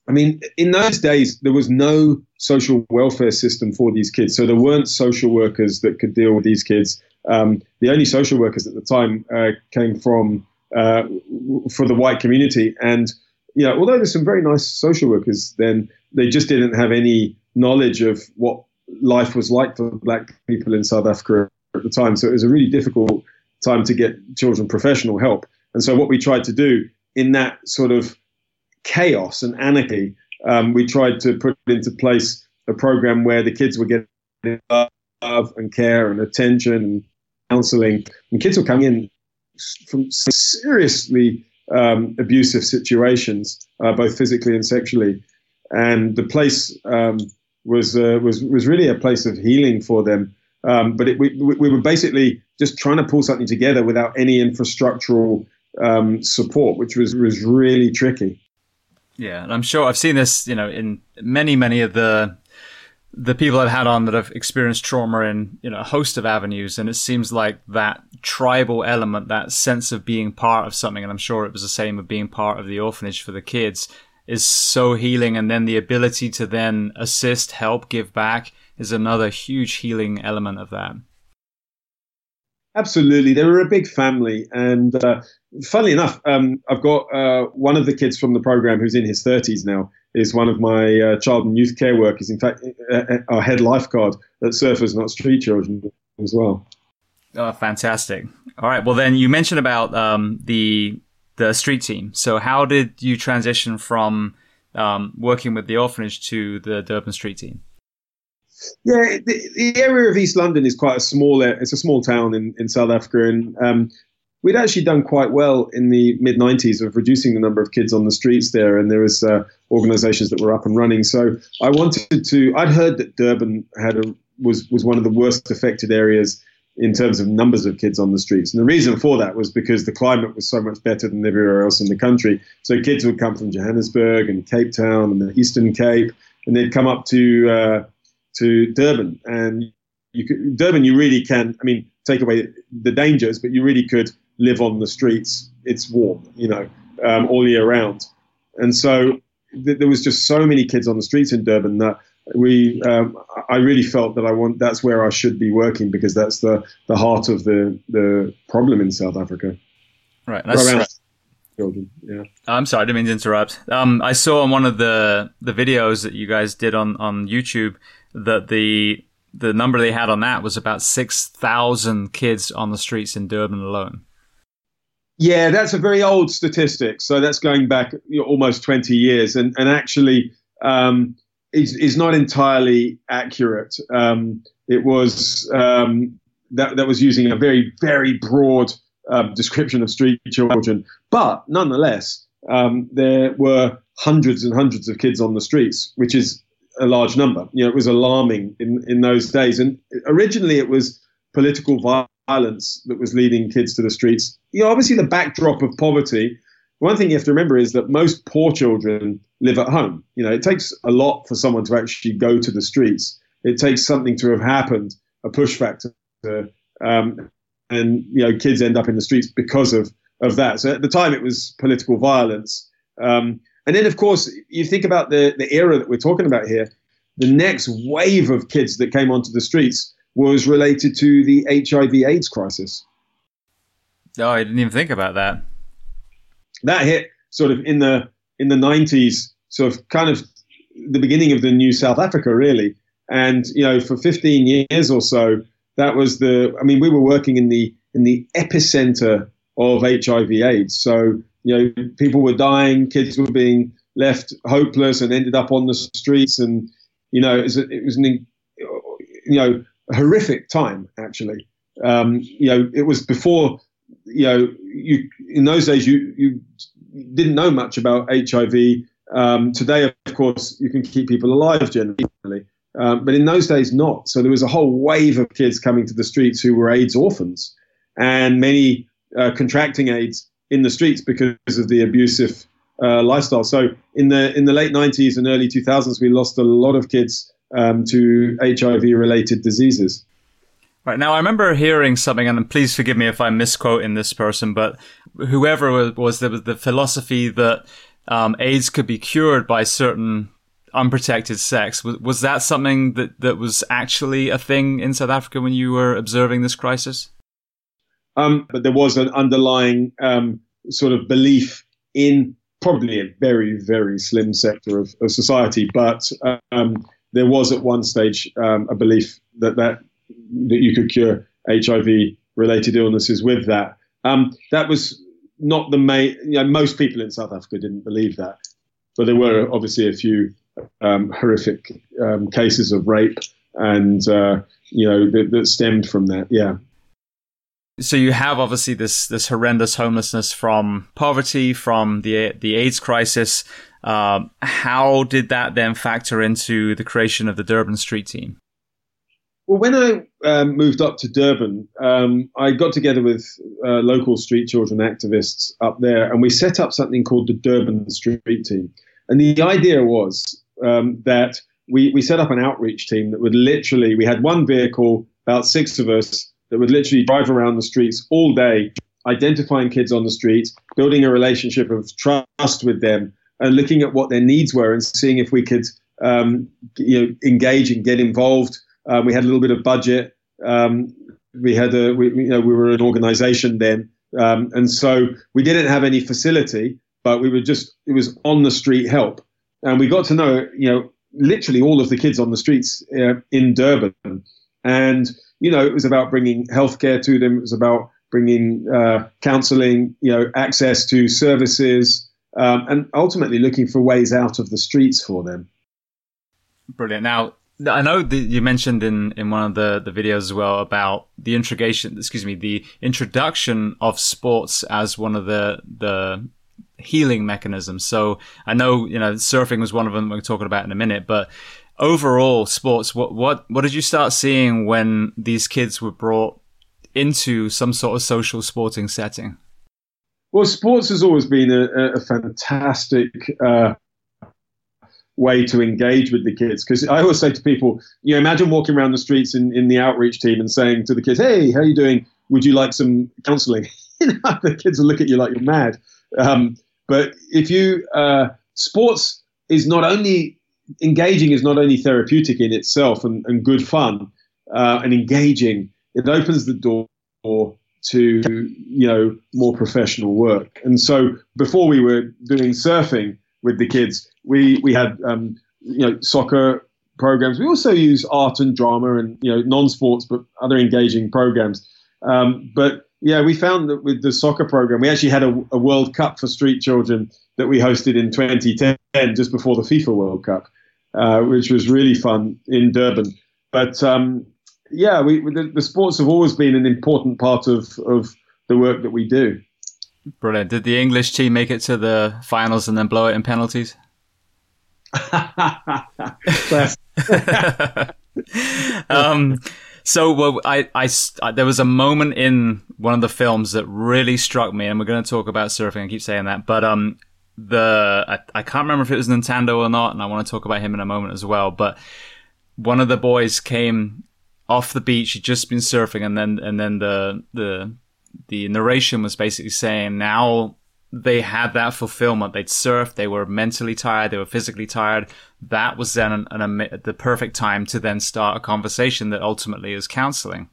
[SPEAKER 2] I mean, in those days, there was no social welfare system for these kids. So there weren't social workers that could deal with these kids. Um, the only social workers at the time uh, came from uh, for the white community. And, you know, although there's some very nice social workers, then they just didn't have any knowledge of what life was like for black people in South Africa at the time. So it was a really difficult time to get children professional help. And so what we tried to do in that sort of chaos and anarchy, um, we tried to put into place a program where the kids were getting love and care and attention and counseling. And kids were coming in from seriously um, abusive situations, uh, both physically and sexually. And the place um, was uh, was was really a place of healing for them. Um, but it, we, we were basically just trying to pull something together without any infrastructural um, support, which was was really tricky.
[SPEAKER 1] Yeah, and I'm sure I've seen this, you know, in many many of the the people I've had on that have experienced trauma in you know a host of avenues, and it seems like that tribal element, that sense of being part of something, and I'm sure it was the same of being part of the orphanage for the kids, is so healing. And then the ability to then assist, help, give back is another huge healing element of that.
[SPEAKER 2] Absolutely, they were a big family, and uh, funnily enough, um, I've got uh, one of the kids from the program who's in his 30s now is one of my uh, child and youth care workers. In fact, uh, uh, our head lifeguard at Surfers Not Street Children as well.
[SPEAKER 1] Oh, fantastic! All right, well then you mentioned about um, the the street team. So how did you transition from um, working with the orphanage to the Durban street team?
[SPEAKER 2] Yeah, the, the, area of East London is quite a small. It's a small town in, in South Africa, and um, we'd actually done quite well in the mid 90s of reducing the number of kids on the streets there, and there was uh, organisations that were up and running. So I wanted to. I'd heard that Durban had a, was was one of the worst affected areas in terms of numbers of kids on the streets, and the reason for that was because the climate was so much better than everywhere else in the country. So kids would come from Johannesburg and Cape Town and the Eastern Cape, and they'd come up to uh, to Durban, and you could, Durban, you really can. I mean, take away the dangers, but you really could live on the streets. It's warm, you know, um, all year round. And so th- there was just so many kids on the streets in Durban that we, um, I really felt that I want, that's where I should be working because that's the, the heart of the, the problem in South Africa.
[SPEAKER 1] Right. Children. Yeah. I'm sorry, I didn't mean to interrupt. Um, I saw on one of the, the videos that you guys did on, on YouTube that the, the number they had on that was about 6,000 kids on the streets in Durban alone.
[SPEAKER 2] Yeah, that's a very old statistic. So that's going back you know, almost 20 years, and and actually um, is is not entirely accurate. Um, it was um, that that was using a very very broad uh, description of street children, but nonetheless, um, there were hundreds and hundreds of kids on the streets, which is a large number. You know, it was alarming in in those days, and originally it was political violence violence that was leading kids to the streets. You know, obviously the backdrop of poverty. One thing you have to remember is that most poor children live at home. You know, it takes a lot for someone to actually go to the streets. It takes something to have happened, a push factor, um, and you know, kids end up in the streets because of of that. So at the time, it was political violence. Um, and then, of course, you think about the the era that we're talking about here. The next wave of kids that came onto the streets was related to the HIV/AIDS crisis.
[SPEAKER 1] Oh, I didn't even think about that.
[SPEAKER 2] That hit sort of in the in the nineties, sort of kind of the beginning of the new South Africa, really. And you know, for 15 years or so, that was the. I mean, we were working in the in the epicenter of HIV/AIDS. So you know, people were dying, kids were being left hopeless and ended up on the streets, and you know, it was, it was an, you know horrific time, actually. Um, you know, it was before, you know, you in those days you you didn't know much about HIV. Um, today, of course, you can keep people alive generally, um, but in those days, not. So there was a whole wave of kids coming to the streets who were AIDS orphans, and many uh, contracting AIDS in the streets because of the abusive uh, lifestyle. So in the in the late 90s and early 2000s, we lost a lot of kids um, to HIV related diseases.
[SPEAKER 1] Right now, I remember hearing something, and please forgive me if I'm misquoting this person, but whoever was, there was the, philosophy that um, AIDS could be cured by certain unprotected sex. Was, was that something that, that was actually a thing in South Africa when you were observing this crisis?
[SPEAKER 2] Um, but there was an underlying um, sort of belief in probably a very, very slim sector of, of society, but um, there was at one stage um, a belief that, that that you could cure HIV related illnesses with that. Um, that was not the main. You know, most people in South Africa didn't believe that, but there were obviously a few um, horrific um, cases of rape and uh, you know that, that, stemmed from that. Yeah.
[SPEAKER 1] so you have obviously this this horrendous homelessness from poverty, from the the AIDS crisis. Um, how did that then factor into the creation of the Durban Street Team?
[SPEAKER 2] Well, when I um, moved up to Durban, um, I got together with uh, local street children activists up there, and we set up something called the Durban Street Team. And the idea was um, that we, we set up an outreach team that would literally, we had one vehicle, about six of us, that would literally drive around the streets all day, identifying kids on the streets, building a relationship of trust with them, and looking at what their needs were and seeing if we could um, you know, engage and get involved. Um, we had a little bit of budget. Um, we had a, we, you know, we were an organization then. Um, and so we didn't have any facility, but we were just, it was on the street help. And we got to know, you know, literally all of the kids on the streets uh, in Durban. And you know, it was about bringing healthcare to them. It was about bringing uh, counselling, you know, access to services, um, and ultimately looking for ways out of the streets for them.
[SPEAKER 1] Brilliant. Now, I know that you mentioned in, in one of the, the videos as well about the integration, excuse me, the introduction of sports as one of the, the healing mechanisms. So I know, you know, surfing was one of them we're talking about in a minute, but overall sports, what what what did you start seeing when these kids were brought into some sort of social sporting setting?
[SPEAKER 2] Well, sports has always been a, a fantastic uh, way to engage with the kids because I always say to people, you know, imagine walking around the streets in, in the outreach team and saying to the kids, "Hey, how are you doing? Would you like some counselling?" the kids will look at you like you're mad. Um, but if you uh, sports is not only engaging is not only therapeutic in itself and, and good fun uh, and engaging, it opens the door to you know more professional work. And so before we were doing surfing with the kids, we we had um, you know soccer programs. We also use art and drama and you know non-sports but other engaging programs. Um, but yeah, we found that with the soccer program, we actually had a, a World Cup for street children that we hosted in 2010, just before the FIFA World Cup. Uh, which was really fun in Durban. But um, yeah, we, the, the, sports have always been an important part of, of the work that we do.
[SPEAKER 1] Brilliant. Did the English team make it to the finals and then blow it in penalties? um, so well, I, I, I, there was a moment in one of the films that really struck me, and we're going to talk about surfing. I keep saying that, but um, the I, I can't remember if it was Ntando or not, and I want to talk about him in a moment as well. But one of the boys came off the beach. He'd just been surfing, and then and then the the the narration was basically saying now they had that fulfillment. They'd surfed. They were mentally tired. They were physically tired. That was then an, an, the perfect time to then start a conversation that ultimately is counseling.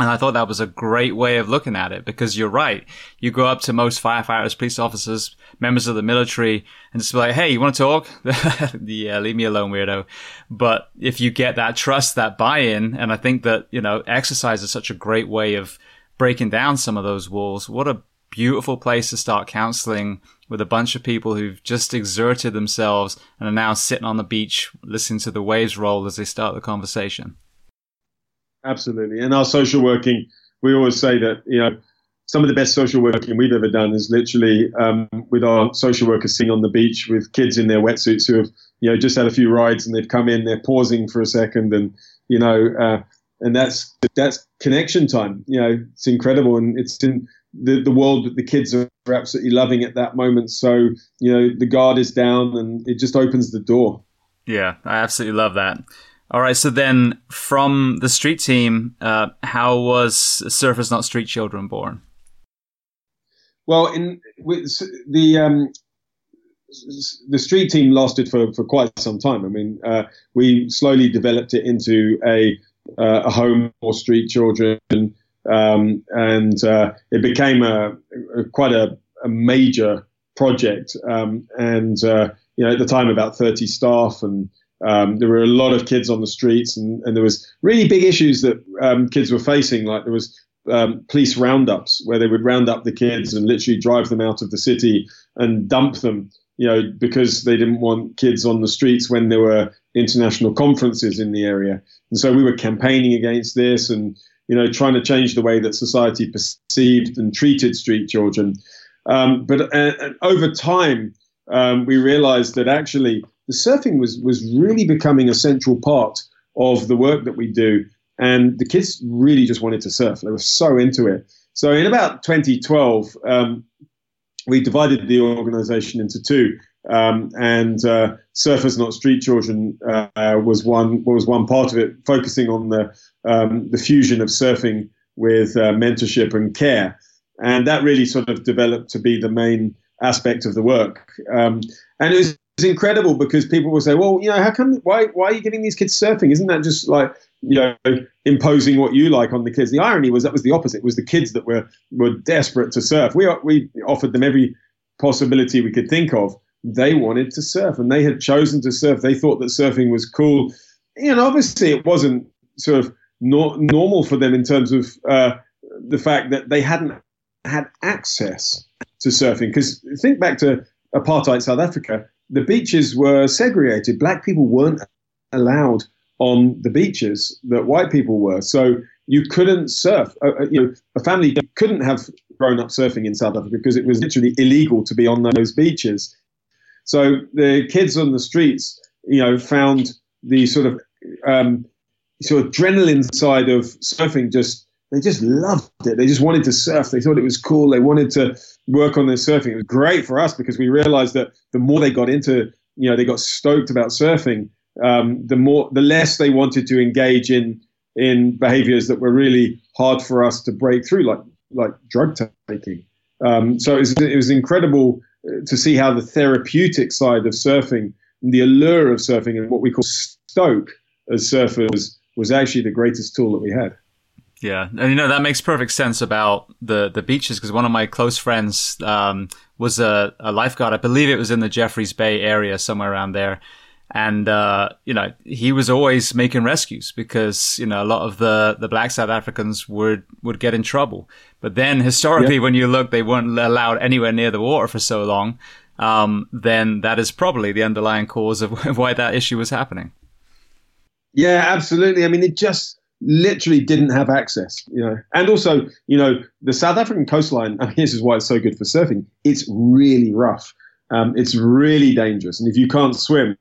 [SPEAKER 1] And I thought that was a great way of looking at it because you're right. You go up to most firefighters, police officers, members of the military and just be like, Hey, you want to talk? yeah, leave me alone, weirdo. But if you get that trust, that buy-in, and I think that, you know, exercise is such a great way of breaking down some of those walls. What a beautiful place to start counseling with a bunch of people who've just exerted themselves and are now sitting on the beach listening to the waves roll as they start the conversation.
[SPEAKER 2] Absolutely. And our social working, we always say that, you know, some of the best social working we've ever done is literally um, with our social workers sitting on the beach with kids in their wetsuits who have, you know, just had a few rides and they've come in, they're pausing for a second and, you know, uh, and that's, that's connection time. You know, it's incredible. And it's in the, the world that the kids are absolutely loving at that moment. So, you know, the guard is down and it just opens the door.
[SPEAKER 1] Yeah, I absolutely love that. All right. So then, from the street team, uh, how was Surfers Not Street Children born?
[SPEAKER 2] Well, in the um, the street team lasted for, for quite some time. I mean, uh, we slowly developed it into a uh, a home for street children, um, and uh, it became a, a quite a, a, major project. Um, and uh, you know, at the time, about thirty staff and um, there were a lot of kids on the streets, and, and there was really big issues that um, kids were facing. Like there was um, police roundups where they would round up the kids and literally drive them out of the city and dump them, you know, because they didn't want kids on the streets when there were international conferences in the area. And so we were campaigning against this, and you know, trying to change the way that society perceived and treated street children. Um, but uh, over time, um, we realized that actually the surfing was was really becoming a central part of the work that we do, and the kids really just wanted to surf. They were so into it. So in about 2012, um, we divided the organization into two. Um, and uh, Surfers Not Street Children uh, was one was one part of it, focusing on the um, the fusion of surfing with uh, mentorship and care, and that really sort of developed to be the main aspect of the work. Um, and it was, it was incredible because people will say, "Well, you know, how come? Why why are you getting these kids surfing? Isn't that just like you know imposing what you like on the kids?" The irony was that was the opposite. It was the kids that were were desperate to surf. We we offered them every possibility we could think of they wanted to surf and they had chosen to surf. They thought that surfing was cool. You know, obviously it wasn't sort of normal for them in terms of uh, the fact that they hadn't had access to surfing. Because think back to apartheid South Africa, the beaches were segregated. Black people weren't allowed on the beaches that white people were. So you couldn't surf. Uh, uh you know, a family couldn't have grown up surfing in South Africa because it was literally illegal to be on those beaches. So the kids on the streets, you know, found the sort of um, sort of adrenaline side of surfing just they just loved it. They just wanted to surf. They thought it was cool. They wanted to work on their surfing. It was great for us because we realized that the more they got into, you know, they got stoked about surfing, um, the more, the less they wanted to engage in in behaviors that were really hard for us to break through, like like drug taking. Um, so it was, it was incredible to see how the therapeutic side of surfing, and the allure of surfing, and what we call stoke as surfers was actually the greatest tool that we had.
[SPEAKER 1] Yeah, and you know that makes perfect sense about the the beaches because one of my close friends um, was a, a lifeguard. I believe it was in the Jeffreys Bay area, somewhere around there, and uh, you know he was always making rescues because you know a lot of the the black South Africans would would get in trouble. But then historically, yep. when you look, they weren't allowed anywhere near the water for so long. Um, then that is probably the underlying cause of why that issue was happening.
[SPEAKER 2] Yeah, absolutely. I mean, it just literally didn't have access, you know. And also, you know, the South African coastline. I mean, this is why it's so good for surfing. It's really rough. Um, it's really dangerous, and if you can't swim,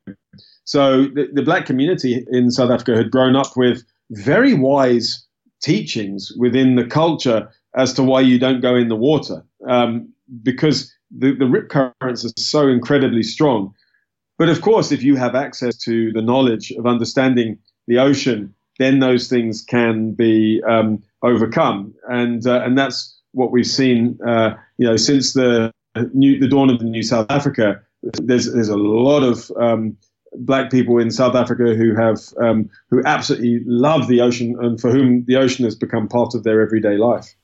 [SPEAKER 2] so the, the black community in South Africa had grown up with very wise teachings within the culture as to why you don't go in the water um, because the, the rip currents are so incredibly strong. But of course, if you have access to the knowledge of understanding the ocean, then those things can be um, overcome, and uh, and that's what we've seen. Uh, you know, since the new the dawn of the new South Africa, there's there's a lot of um, black people in South Africa who have um, who absolutely love the ocean and for whom the ocean has become part of their everyday life.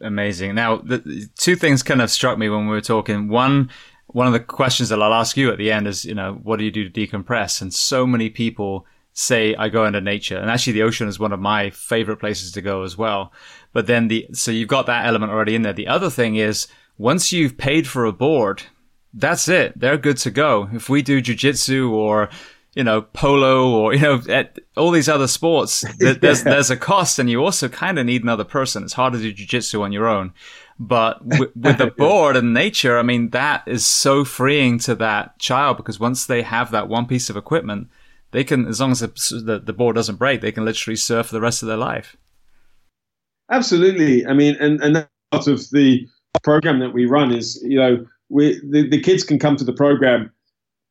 [SPEAKER 1] Amazing. Now, the, two things kind of struck me when we were talking. One, one of the questions that I'll ask you at the end is, you know, what do you do to decompress? And so many people say I go into nature, and actually the ocean is one of my favorite places to go as well. But then the so you've got that element already in there. The other thing is once you've paid for a board that's it. They're good to go. If we do jujitsu or, you know, polo or, you know, all these other sports, there's, there's a cost and you also kind of need another person. It's hard to do jujitsu on your own. But with, with the board and nature, I mean, that is so freeing to that child because once they have that one piece of equipment, they can, as long as the, the, board doesn't break, they can literally surf for the rest of their life.
[SPEAKER 2] Absolutely. I mean, and, and part of the program that we run is, you know, we the, the kids can come to the program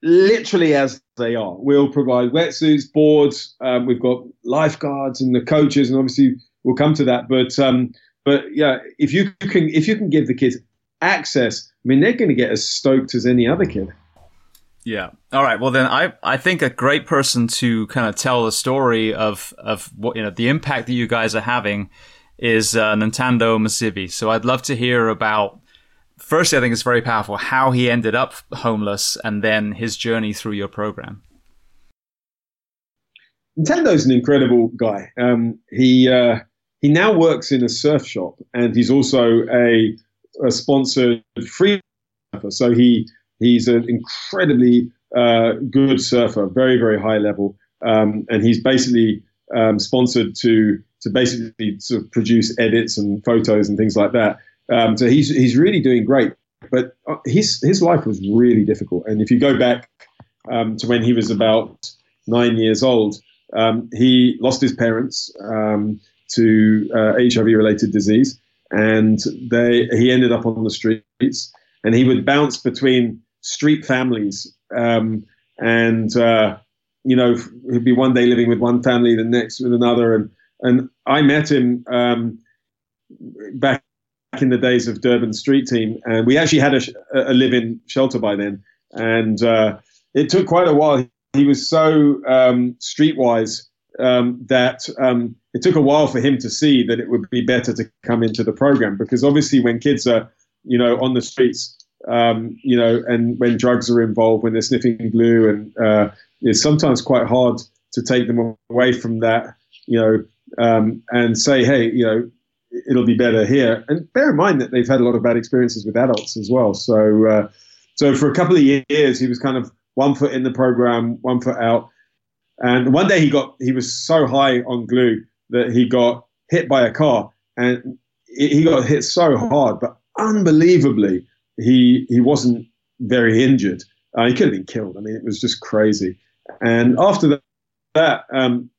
[SPEAKER 2] literally as they are. We'll provide wetsuits, boards. Um, we've got lifeguards and the coaches, and obviously we'll come to that. But um, but yeah, if you can if you can give the kids access, I mean they're going to get as stoked as any other kid.
[SPEAKER 1] Yeah. All right. Well, then I I think a great person to kind of tell the story of of what you know the impact that you guys are having is uh, Ntando Masibi. So I'd love to hear about firstly, I think it's very powerful how he ended up homeless and then his journey through your program.
[SPEAKER 2] Ntando's an incredible guy. Um, he uh, he now works in a surf shop and he's also a, a sponsored free surfer. So he he's an incredibly uh, good surfer, very very high level, um, and he's basically um, sponsored to to basically sort of produce edits and photos and things like that. Um, so he's he's really doing great. But uh, his his life was really difficult. And if you go back um, to when he was about nine years old, um, he lost his parents um, to uh, HIV-related disease, and they he ended up on the streets. And he would bounce between street families, um, and uh, you know he'd be one day living with one family, the next with another, and and I met him um, back in the days of Durban Street Team, and we actually had a, a live-in shelter by then, and uh, it took quite a while. He was so um, streetwise um, that um, it took a while for him to see that it would be better to come into the program because obviously when kids are, you know, on the streets, um, you know, and when drugs are involved, when they're sniffing glue, and uh, it's sometimes quite hard to take them away from that, you know, um, and say, hey, you know, it'll be better here. And bear in mind that they've had a lot of bad experiences with adults as well. So, uh, so for a couple of years, he was kind of one foot in the program, one foot out. And one day he got he was so high on glue that he got hit by a car, and he got hit so hard, but unbelievably, he he wasn't very injured. Uh, he could have been killed. I mean, it was just crazy. And after that, um,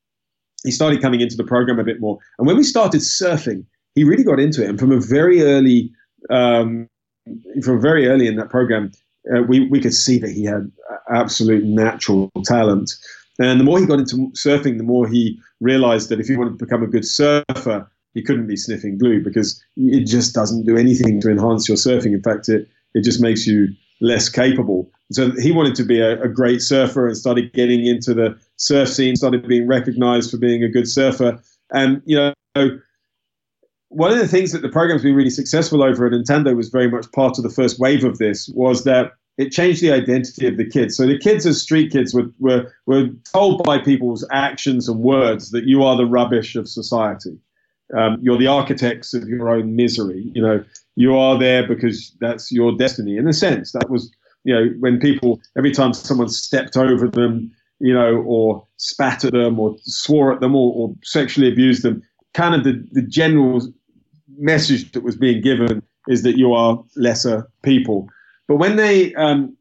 [SPEAKER 2] he started coming into the program a bit more. And when we started surfing, he really got into it. And from a very early, um, from very early in that program, uh, we we could see that he had absolute natural talent. And the more he got into surfing, the more he realized that if he wanted to become a good surfer, he couldn't be sniffing glue because it just doesn't do anything to enhance your surfing. In fact, it, it just makes you less capable. So he wanted to be a, a great surfer and started getting into the surf scene, started being recognized for being a good surfer. And, you know, one of the things that the program's been really successful over at Ntando was very much part of the first wave of this was that it changed the identity of the kids. So the kids as street kids were, were, were told by people's actions and words that you are the rubbish of society. Um, you're the architects of your own misery. You know, you are there because that's your destiny. In a sense, that was, you know, when people, every time someone stepped over them, you know, or spat at them or swore at them or, or sexually abused them, kind of the, the general message that was being given is that you are lesser people. But when they um,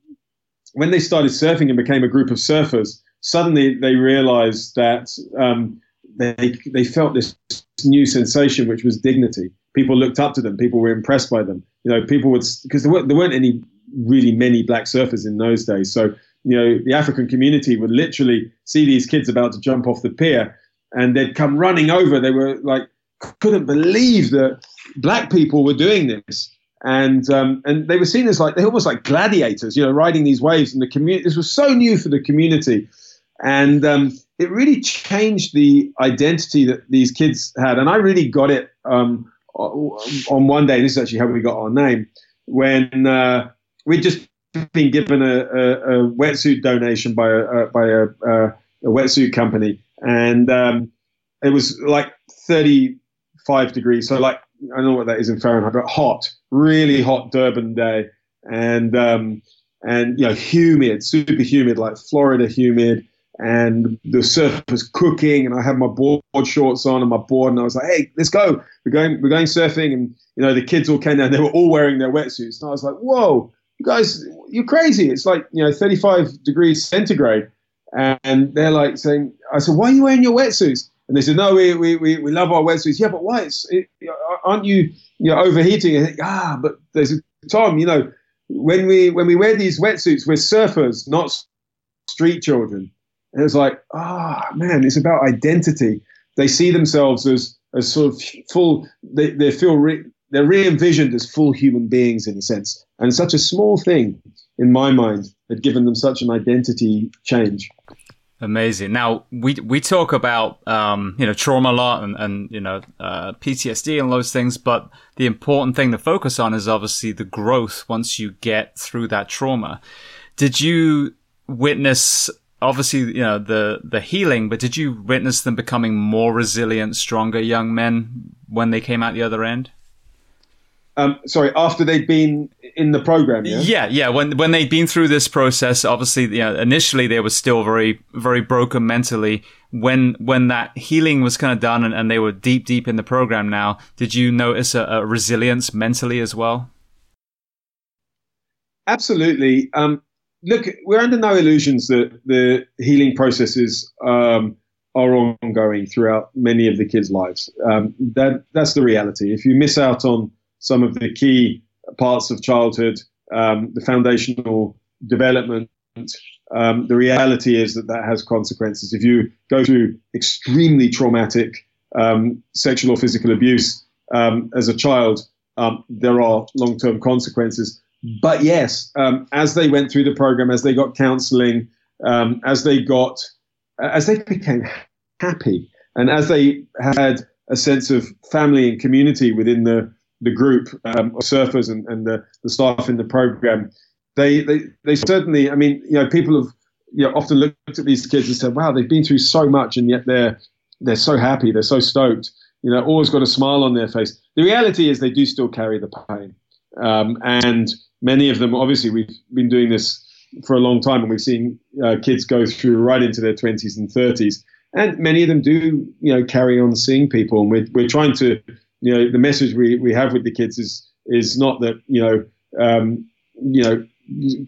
[SPEAKER 2] when they started surfing and became a group of surfers, suddenly they realized that um, they they felt this new sensation, which was dignity. People looked up to them. People were impressed by them. You know, people would because there weren't there weren't any really many black surfers in those days. So you know, the African community would literally see these kids about to jump off the pier, and they'd come running over. They were like couldn't believe that black people were doing this. And um, and they were seen as like they almost like gladiators, you know, riding these waves. And the community, this was so new for the community, and um, it really changed the identity that these kids had. And I really got it um, on one day. This is actually how we got our name when uh, we'd just been given a, a, a wetsuit donation by a, by a, wetsuit company, and um, it was like thirty five degrees. So like I don't know what that is in Fahrenheit, but hot, really hot Durban day, and um, and you know humid, super humid, like Florida humid, and the surf was cooking, and I had my board shorts on and my board, and I was like, hey, let's go, we're going, we're going surfing, and you know the kids all came down, they were all wearing their wetsuits, and I was like, whoa, you guys, you're crazy, it's like you know 35 degrees centigrade, and they're like saying, I said, why are you wearing your wetsuits? And they said, no, we, we, we, we love our wetsuits. Yeah, but why? It's, it, aren't you, you know, overheating? Think, ah, but there's Tom, you know, when we, when we wear these wetsuits, we're surfers, not street children. And it's like, ah, oh, man, it's about identity. They see themselves as, as sort of full, they, they feel, re, they're re-envisioned as full human beings in a sense. And such a small thing, in my mind, had given them such an identity change.
[SPEAKER 1] Amazing. Now we we talk about um, you know trauma a lot and, and you know uh, PTSD and those things, but the important thing to focus on is obviously the growth once you get through that trauma. Did you witness obviously you know the the healing, but did you witness them becoming more resilient, stronger young men when they came out the other end?
[SPEAKER 2] Um, sorry, after they'd been in the program, yeah?
[SPEAKER 1] yeah, yeah. When when they'd been through this process, obviously, you know, initially they were still very very broken mentally. When when that healing was kind of done and, and they were deep deep in the program now, did you notice a, a resilience mentally as well?
[SPEAKER 2] Absolutely. Um, look, we're under no illusions that the healing processes um, are ongoing throughout many of the kids' lives. Um, that that's the reality. If you miss out on some of the key parts of childhood, um, the foundational development, um, the reality is that that has consequences. If you go through extremely traumatic um, sexual or physical abuse um, as a child, there are long-term consequences. But yes, um, as they went through the program, as they got counselling, as they got, as they became happy, and as they had a sense of family and community within the the group um, of surfers and, and the, the staff in the program, they, they they certainly. I mean, you know, people have you know often looked at these kids and said, "Wow, they've been through so much, and yet they're they're so happy, they're so stoked." You know, always got a smile on their face. The reality is, they do still carry the pain, um, and many of them, obviously, we've been doing this for a long time, and we've seen uh, kids go through right into their twenties and thirties, and many of them do, you know, carry on seeing people, and we're we're trying to you know, the message we, we have with the kids is is not that you know, um, you know,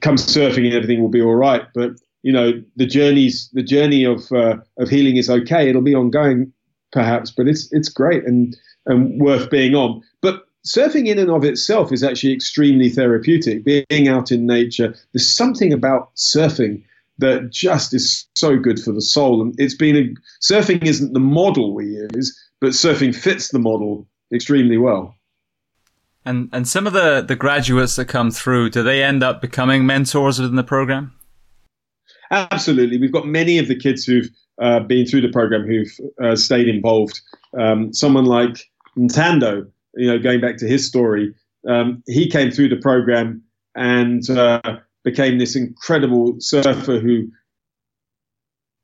[SPEAKER 2] come surfing and everything will be all right, but you know, the journeys the journey of uh, of healing is okay. It'll be ongoing, perhaps, but it's it's great and and worth being on. But surfing in and of itself is actually extremely therapeutic. Being out in nature, there's something about surfing that just is so good for the soul. And it's been a, surfing isn't the model we use, but surfing fits the model extremely well.
[SPEAKER 1] And and some of the, the graduates that come through, do they end up becoming mentors within the program?
[SPEAKER 2] Absolutely. We've got many of the kids who've uh, been through the program who've uh, stayed involved. Um, someone like Ntando, you know, going back to his story, um, he came through the program and uh, became this incredible surfer who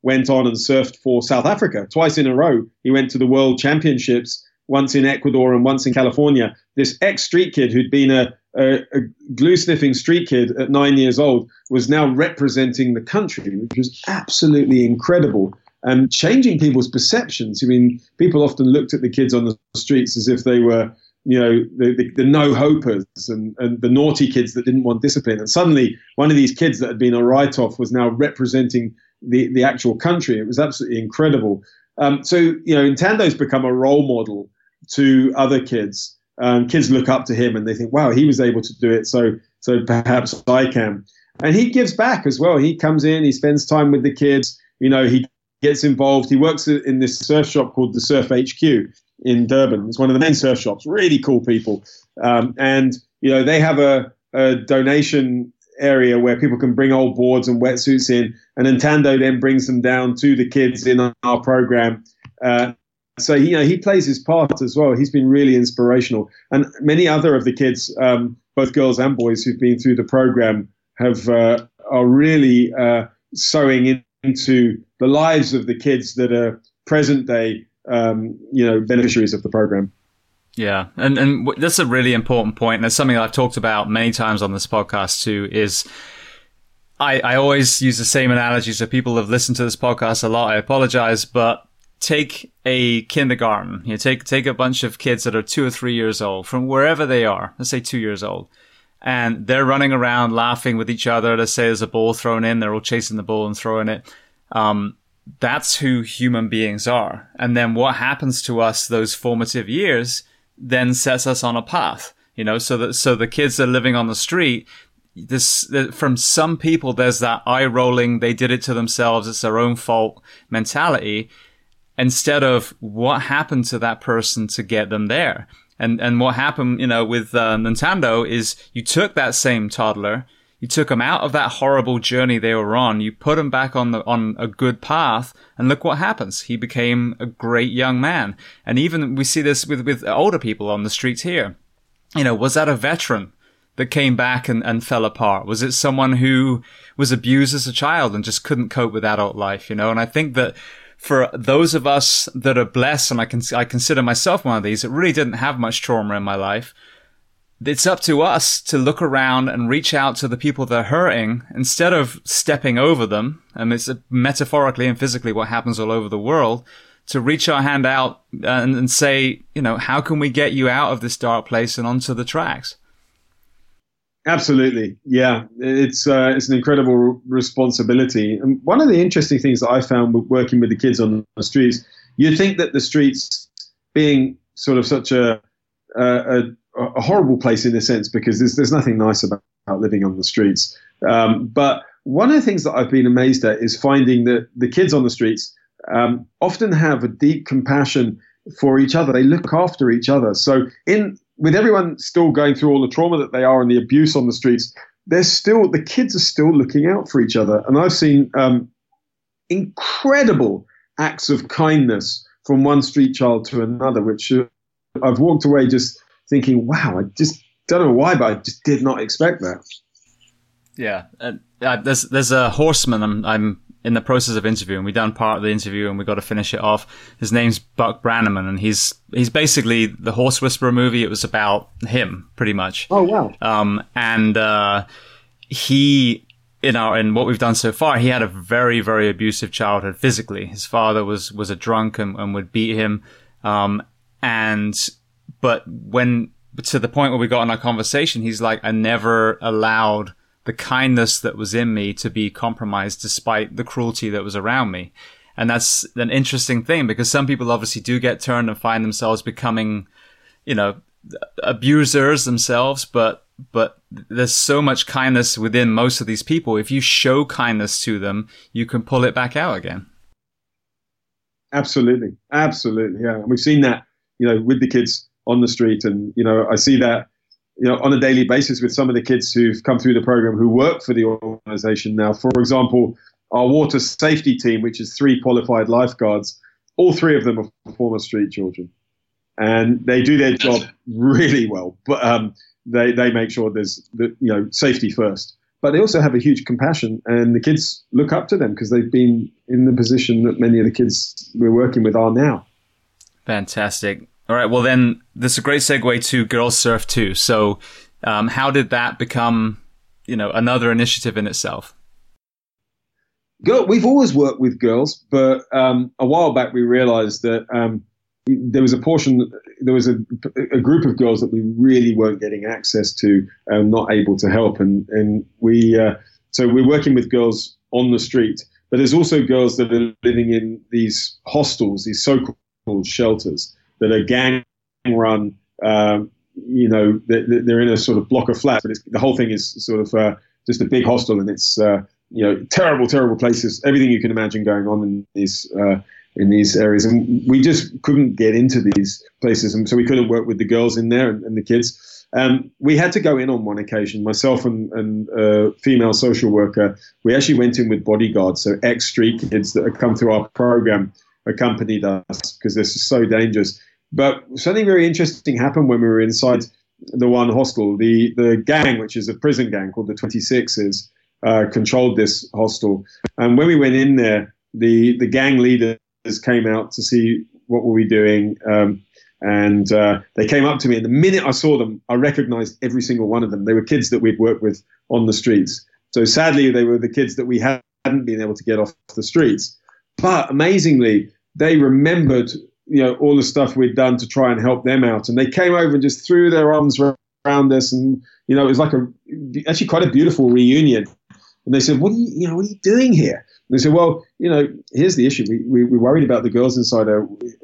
[SPEAKER 2] went on and surfed for South Africa twice in a row. He went to the World Championships once in Ecuador and once in California. This ex street kid who'd been a, a, a glue sniffing street kid at nine years old was now representing the country, which was absolutely incredible and changing people's perceptions. I mean, people often looked at the kids on the streets as if they were, you know, the, the, the no hopers and, and the naughty kids that didn't want discipline. And suddenly, one of these kids that had been a write off was now representing the, the actual country. It was absolutely incredible. Um, so, you know, Ntando's become a role model to other kids. Um, kids look up to him and they think, wow, he was able to do it, so so perhaps I can. And he gives back as well. He comes in, he spends time with the kids. You know, he gets involved. He works in this surf shop called the Surf HQ in Durban. It's one of the main surf shops. Really cool people. Um, and you know, they have a, a donation area where people can bring old boards and wetsuits in, and Ntando then brings them down to the kids in our program. Uh, so you know he plays his part as well. He's been really inspirational, and many other of the kids, um, both girls and boys who've been through the program, have uh, are really uh, sewing in, into the lives of the kids that are present day, um, you know, beneficiaries of the program.
[SPEAKER 1] Yeah, and and that's a really important point, and it's something I've talked about many times on this podcast too. Is I, I always use the same analogy, so people have listened to this podcast a lot. I apologize, but take a kindergarten, you know, take take a bunch of kids that are two or three years old from wherever they are, let's say two years old, and they're running around laughing with each other. Let's say there's a ball thrown in, they're all chasing the ball and throwing it. Um, that's who human beings are. And then what happens to us those formative years then sets us on a path. You know, so that so the kids are living on the street, this from some people there's that eye rolling, they did it to themselves, it's their own fault mentality instead of what happened to that person to get them there. And and what happened, you know, with uh, Ntando is you took that same toddler, you took them out of that horrible journey they were on, you put him back on the on a good path, and look what happens. He became a great young man. And even we see this with with older people on the streets here. You know, was that a veteran? that came back and, and fell apart? Was it someone who was abused as a child and just couldn't cope with adult life, you know? And I think that for those of us that are blessed, and I can I consider myself one of these, that really didn't have much trauma in my life. It's up to us to look around and reach out to the people that are hurting instead of stepping over them. And it's metaphorically and physically what happens all over the world to reach our hand out and, and say, you know, how can we get you out of this dark place and onto the tracks?
[SPEAKER 2] Absolutely, yeah. It's uh, it's an incredible responsibility. And one of the interesting things that I found working with the kids on the streets, you'd think that the streets being sort of such a a, a horrible place in a sense because there's there's nothing nice about, living on the streets. Um, but one of the things that I've been amazed at is finding that the kids on the streets um, often have a deep compassion for each other. They look after each other. So in with everyone still going through all the trauma that they are and the abuse on the streets, there's still the kids are still looking out for each other. And I've seen um, incredible acts of kindness from one street child to another, which uh, I've walked away just thinking, wow, I just don't know why, but I just did not expect that.
[SPEAKER 1] Yeah, uh, there's there's a horseman I'm I'm in the process of interviewing. We done part of the interview and we got to finish it off. His name's Buck Brannaman, and he's he's basically the Horse Whisperer movie. It was about him, pretty much.
[SPEAKER 2] Oh wow!
[SPEAKER 1] Um, and uh, he in our in what we've done so far, he had a very very abusive childhood physically. His father was was a drunk and, and would beat him. Um, and but when to the point where we got in our conversation, he's like, I never allowed the kindness that was in me to be compromised despite the cruelty that was around me. And that's an interesting thing because some people obviously do get turned and find themselves becoming, you know, abusers themselves, but but there's so much kindness within most of these people. If you show kindness to them, you can pull it back out again.
[SPEAKER 2] Absolutely, absolutely, yeah. And we've seen that, you know, with the kids on the street, and you know, I see that you know, on a daily basis with some of the kids who've come through the program who work for the organization now. For example, our water safety team, which is three qualified lifeguards, all three of them are former street children. And they do their job really well, but um, they, they make sure there's the, you know safety first. But they also have a huge compassion, and the kids look up to them because they've been in the position that many of the kids we're working with are now.
[SPEAKER 1] Fantastic. All right. Well, then this is a great segue to Girls Surf too. So, um, how did that become, you know, another initiative in itself?
[SPEAKER 2] Girl, we've always worked with girls, but um, a while back we realised that um, there was a portion, there was a, a, group of girls that we really weren't getting access to, and not able to help, and and we uh, so we're working with girls on the street, but there's also girls that are living in these hostels, these so-called shelters that are gang run. Um, you know, they're in a sort of block of flats, but the whole thing is sort of uh, just a big hostel, and it's uh, you know terrible, terrible places. Everything you can imagine going on in these uh, in these areas, and we just couldn't get into these places, and so we couldn't work with the girls in there and, and the kids. Um, we had to go in on one occasion, myself and, and a female social worker. We actually went in with bodyguards, so ex street kids that had come through our program accompanied us because this is so dangerous. But something very interesting happened when we were inside the one hostel. The the gang, which is a prison gang called the 26s, uh, controlled this hostel. And when we went in there, the the gang leaders came out to see what were we doing. Um, and uh, they came up to me, and the minute I saw them, I recognized every single one of them. They were kids that we'd worked with on the streets. So sadly, they were the kids that we hadn't been able to get off the streets. But amazingly, they remembered you know all the stuff we'd done to try and help them out, and they came over and just threw their arms around us, and you know it was like a actually quite a beautiful reunion. And they said, "What are you, you know, what are you doing here?" And they said, "Well, you know, here's the issue. We, we we're worried about the girls inside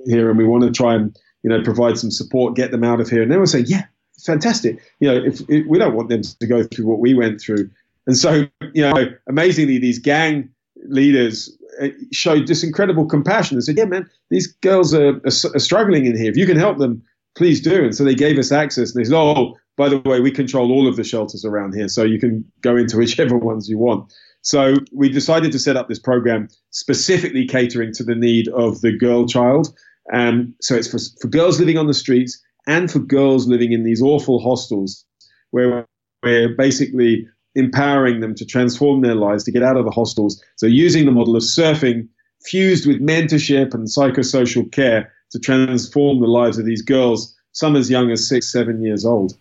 [SPEAKER 2] here, and we want to try and you know provide some support, get them out of here." And they were saying, "Yeah, fantastic. You know, if, if we don't want them to go through what we went through." And so, you know, amazingly, these gang leaders uh, showed this incredible compassion and said, "Yeah, man, these girls are, are, struggling in here. If you can help them, please do." And so they gave us access. And they said, "Oh, by the way, we control all of the shelters around here, so you can go into whichever ones you want." So we decided to set up this program specifically catering to the need of the girl child. Um, so it's for, for girls living on the streets and for girls living in these awful hostels where we're basically empowering them to transform their lives, to get out of the hostels. So, using the model of surfing fused with mentorship and psychosocial care to transform the lives of these girls, some as young as six, seven years old.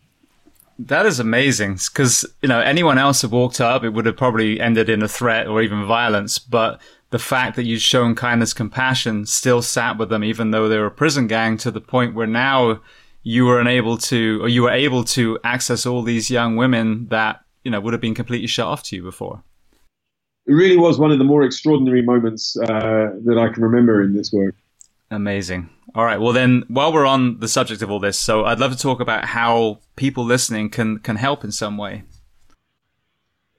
[SPEAKER 1] That is amazing because, you know, anyone else had walked up, it would have probably ended in a threat or even violence. But the fact that you'd shown kindness, compassion still sat with them, even though they were a prison gang to the point where now you were unable to, or you were able to access all these young women that, you know, would have been completely shut off to you before.
[SPEAKER 2] It really was one of the more extraordinary moments uh, that I can remember in this work.
[SPEAKER 1] Amazing. All right. Well, then, while we're on the subject of all this, so I'd love to talk about how people listening can can help in some way.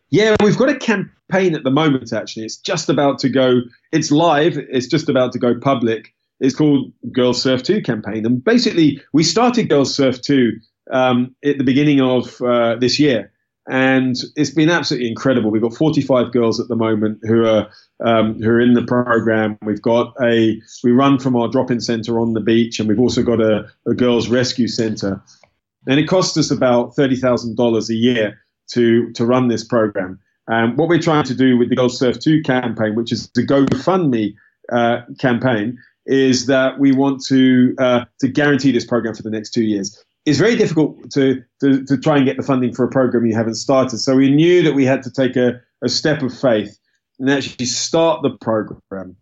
[SPEAKER 2] Yeah, we've got a campaign at the moment. Actually, it's just about to go. It's live. It's just about to go public. It's called Girls Surf Too campaign, and basically, we started Girls Surf Too um, at the beginning of uh, this year, and it's been absolutely incredible. We've got 45 girls at the moment who are um, who are in the program. We've got a we run from our drop-in center on the beach, and we've also got a, a girls' rescue center, and it costs us about thirty thousand dollars a year to to run this program. Um, what we're trying to do with the Girls Surf Too campaign, which is the GoFundMe uh, campaign, is that we want to uh, to guarantee this program for the next two years it's very difficult to, to, to try and get the funding for a program you haven't started. So we knew that we had to take a, a step of faith and actually start the program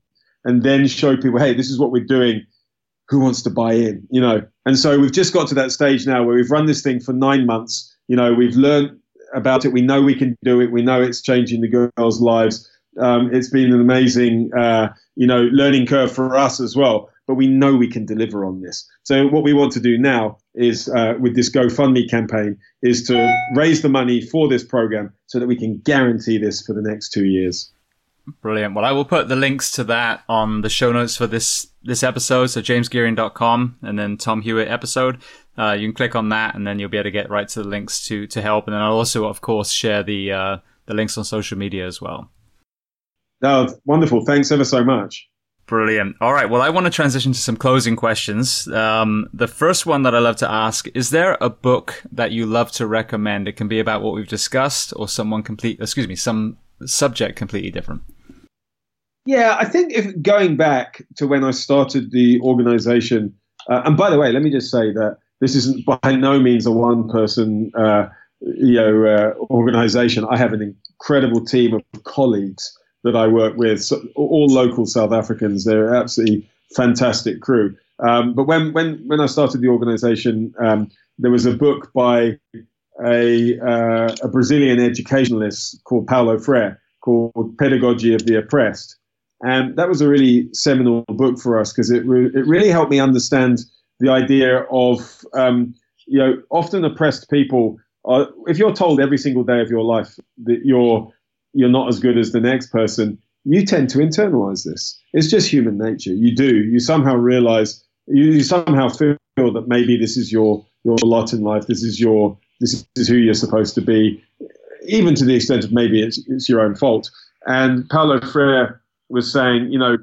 [SPEAKER 2] and then show people, hey, this is what we're doing. Who wants to buy in? You know, and so we've just got to that stage now where we've run this thing for nine months. You know, we've learned about it. We know we can do it. We know it's changing the girls' lives. Um, it's been an amazing, uh, you know, learning curve for us as well but we know we can deliver on this. So what we want to do now is, uh, with this GoFundMe campaign, is to raise the money for this program so that we can guarantee this for the next two years.
[SPEAKER 1] Brilliant. Well, I will put the links to that on the show notes for this this episode. So jamesgeering.com and then Tom Hewitt episode. Uh, you can click on that and then you'll be able to get right to the links to to help. And then I'll also, of course, share the uh, the links on social media as well.
[SPEAKER 2] Oh, wonderful! Thanks ever so much.
[SPEAKER 1] Brilliant. All right. Well, I want to transition to some closing questions. Um, the first one that I love to ask is there a book that you love to recommend? It can be about what we've discussed or someone complete, excuse me, some subject completely different.
[SPEAKER 2] Yeah, I think if going back to when I started the organization, uh, and by the way, let me just say that this isn't by no means a one person, uh, you know, uh, organization. I have an incredible team of colleagues that I work with, so all local South Africans. They're absolutely fantastic crew. Um, but when, when, when I started the organization, um, there was a book by a, uh, a Brazilian educationalist called Paulo Freire called Pedagogy of the Oppressed. And that was a really seminal book for us because it, re- it really helped me understand the idea of, um, you know, often oppressed people. Are, if you're told every single day of your life that you're you're not as good as the next person, you tend to internalize this. It's just human nature. You do. You somehow realize, you, you somehow feel that maybe this is your your lot in life. This is your this is who you're supposed to be, even to the extent of maybe it's, it's your own fault. And Paulo Freire was saying, you know,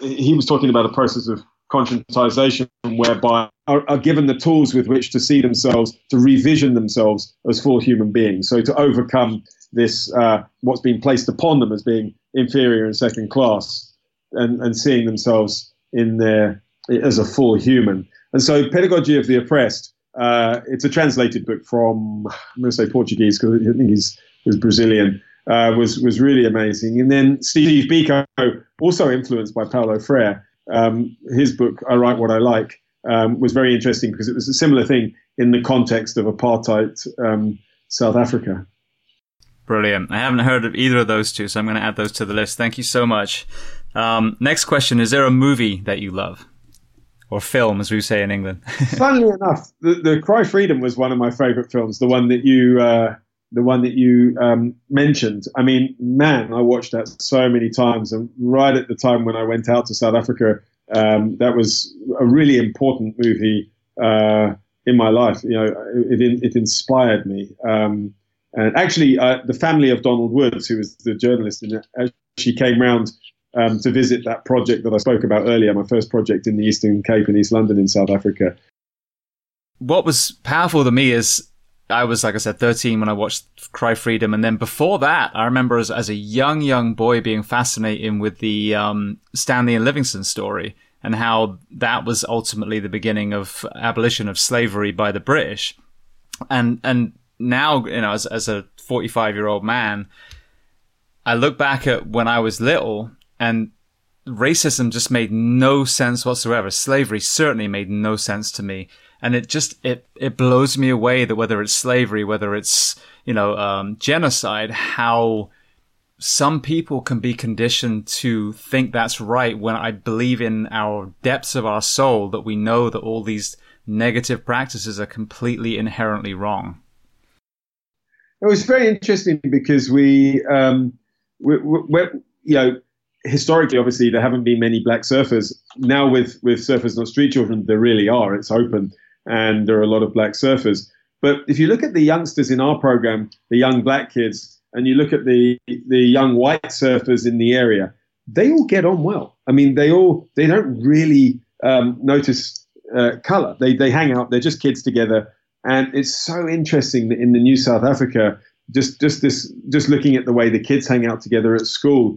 [SPEAKER 2] he was talking about a process of conscientization whereby are, are, given the tools with which to see themselves, to revision themselves as full human beings. So to overcome this uh, what's been placed upon them as being inferior and second class, and, and seeing themselves in their as a full human. And so, Pedagogy of the Oppressed. Uh, it's a translated book from I'm going to say Portuguese because I think he's was Brazilian. Uh, was was really amazing. And then Steve Biko, also influenced by Paulo Freire, um, his book I Write What I Like um, was very interesting because it was a similar thing in the context of apartheid um, South Africa.
[SPEAKER 1] Brilliant. I haven't heard of either of those two, so I'm going to add those to the list. Thank you so much. Um, next question Is there a movie that you love? Or film, as we say in England.
[SPEAKER 2] Funnily enough, the, the, Cry Freedom was one of my favorite films, the one that you. Uh, the one that you um, mentioned. I mean, man, I watched that so many times. And right at the time when I went out to South Africa, um, that was a really important movie uh, in my life. You know, it, it, inspired me. Um, and actually, uh, the family of Donald Woods, who was the journalist it, she came round um, to visit that project that I spoke about earlier, my first project in the Eastern Cape in East London in South Africa.
[SPEAKER 1] What was powerful to me is I was, like I said, 13 when I watched Cry Freedom. And then before that, I remember as, as a young, young boy being fascinated with the um, Stanley and Livingstone story and how that was ultimately the beginning of abolition of slavery by the British. And and now, you know, as as a 45 year old man, I look back at when I was little and racism just made no sense whatsoever. Slavery certainly made no sense to me. And it just, it, it blows me away that whether it's slavery, whether it's, you know, um, genocide, how some people can be conditioned to think that's right when I believe in our depths of our soul that we know that all these negative practices are completely inherently wrong.
[SPEAKER 2] It was very interesting because we, um, we, we, you know, historically, obviously, there haven't been many black surfers. Now, with with Surfers Not Street Children, there really are. It's open, and there are a lot of black surfers. But if you look at the youngsters in our program, the young black kids, and you look at the the young white surfers in the area, they all get on well. I mean, they all they don't really um, notice uh, color. They they hang out. They're just kids together, and it's so interesting that in the New South Africa, just just this just looking at the way the kids hang out together at school,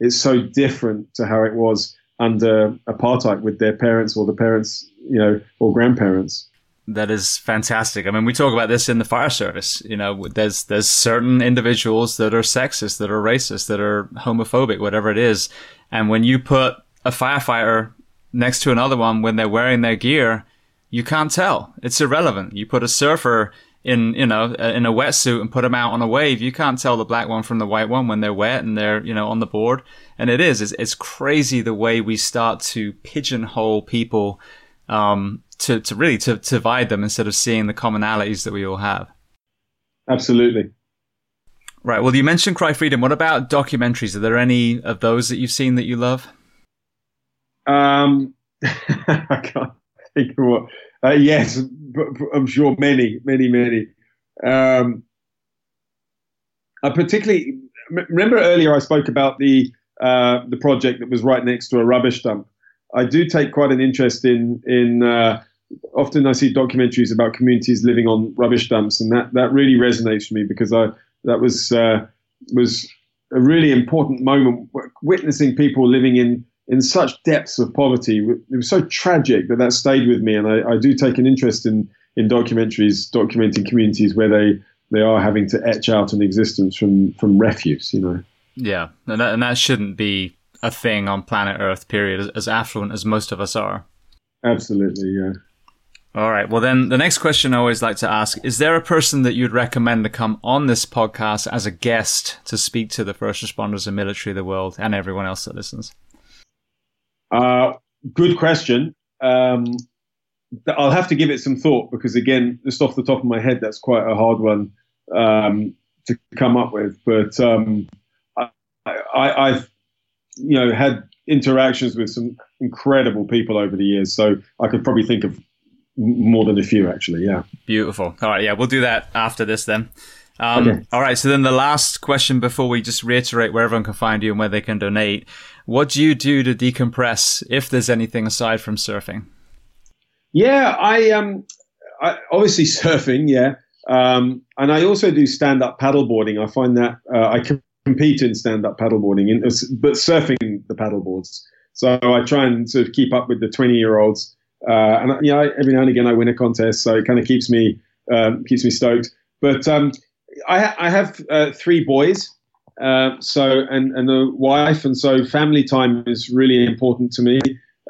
[SPEAKER 2] it's so different to how it was under apartheid with their parents or the parents, you know, or grandparents.
[SPEAKER 1] That is fantastic. I mean, we talk about this in the fire service. You know, there's there's certain individuals that are sexist, that are racist, that are homophobic, whatever it is. And when you put a firefighter next to another one when they're wearing their gear, you can't tell. It's irrelevant. You put a surfer in you know in a wetsuit and put them out on a wave, you can't tell the black one from the white one when they're wet and they're you know on the board. And it is it's, it's crazy the way we start to pigeonhole people um, to to really to, to divide them instead of seeing the commonalities that we all have.
[SPEAKER 2] Absolutely.
[SPEAKER 1] Right. Well, you mentioned Cry Freedom. What about documentaries? Are there any of those that you've seen that you love?
[SPEAKER 2] Um, I can't what. Uh, yes, I'm sure many, many, many. Um, I particularly remember earlier I spoke about the uh, the project that was right next to a rubbish dump. I do take quite an interest in in. Uh, often I see documentaries about communities living on rubbish dumps, and that that really resonates with me because I that was uh, was a really important moment witnessing people living in in such depths of poverty. It was so tragic that that stayed with me, and I, I do take an interest in in documentaries documenting communities where they they are having to etch out an existence from from refuse. You know.
[SPEAKER 1] Yeah, and that, and that shouldn't be a thing on planet Earth. Period. As, as affluent as most of us are.
[SPEAKER 2] Absolutely. Yeah.
[SPEAKER 1] All right. Well, then the next question I always like to ask is there a person that you'd recommend to come on this podcast as a guest to speak to the first responders and military of the world and everyone else that listens?
[SPEAKER 2] Uh, good question. Um, I'll have to give it some thought because, again, just off the top of my head, that's quite a hard one um, to come up with. But um, I, I, I've, you know, had interactions with some incredible people over the years, so I could probably think of more than a few, actually. Yeah.
[SPEAKER 1] Beautiful. All right. Yeah, we'll do that after this then. Um, okay. All right. So then the last question before we just reiterate where everyone can find you and where they can donate. What do you do to decompress if there's anything aside from surfing?
[SPEAKER 2] Yeah, I um, I, obviously surfing. Yeah, um, and I also do stand up paddleboarding. I find that uh, I compete in stand up paddleboarding, in, but surfing the paddleboards. So I try and sort of keep up with the 20 year olds. Uh, and you know, every now and again I win a contest, so it kind of keeps me um, keeps me stoked. But um, I, I have uh, three boys, uh, so and and a wife, and so family time is really important to me.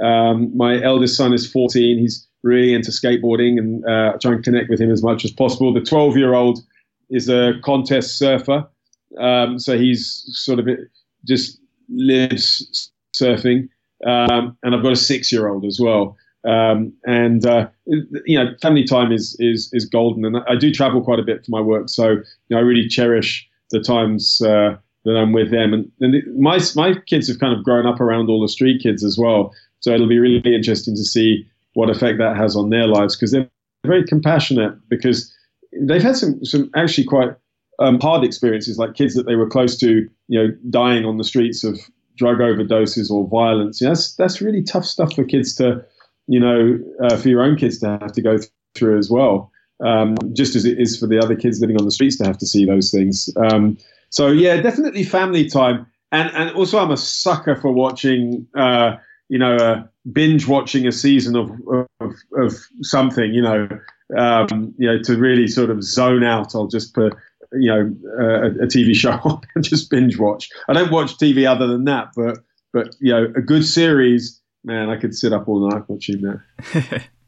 [SPEAKER 2] Um, my eldest son is 14; he's really into skateboarding, and uh, I try and connect with him as much as possible. The 12-year-old is a contest surfer, um, so he's sort of just lives surfing, um, and I've got a six-year-old as well. Um, and uh, you know, family time is is is golden, and I do travel quite a bit for my work, so you know, I really cherish the times uh, that I'm with them. And, and it, my my kids have kind of grown up around all the street kids as well, so it'll be really interesting to see what effect that has on their lives because they're very compassionate because they've had some some actually quite um, hard experiences, like kids that they were close to, you know, dying on the streets of drug overdoses or violence. You know, that's that's really tough stuff for kids to you know, uh, for your own kids to have to go through as well. Um, just as it is for the other kids living on the streets to have to see those things. Um, so yeah, definitely family time, and and also I'm a sucker for watching, uh, you know, uh, binge watching a season of, of, of something. You know, um, you know, to really sort of zone out, I'll just put you know a, a TV show on and just binge watch. I don't watch TV other than that, but but you know, a good series, man, I could sit up all night watching that.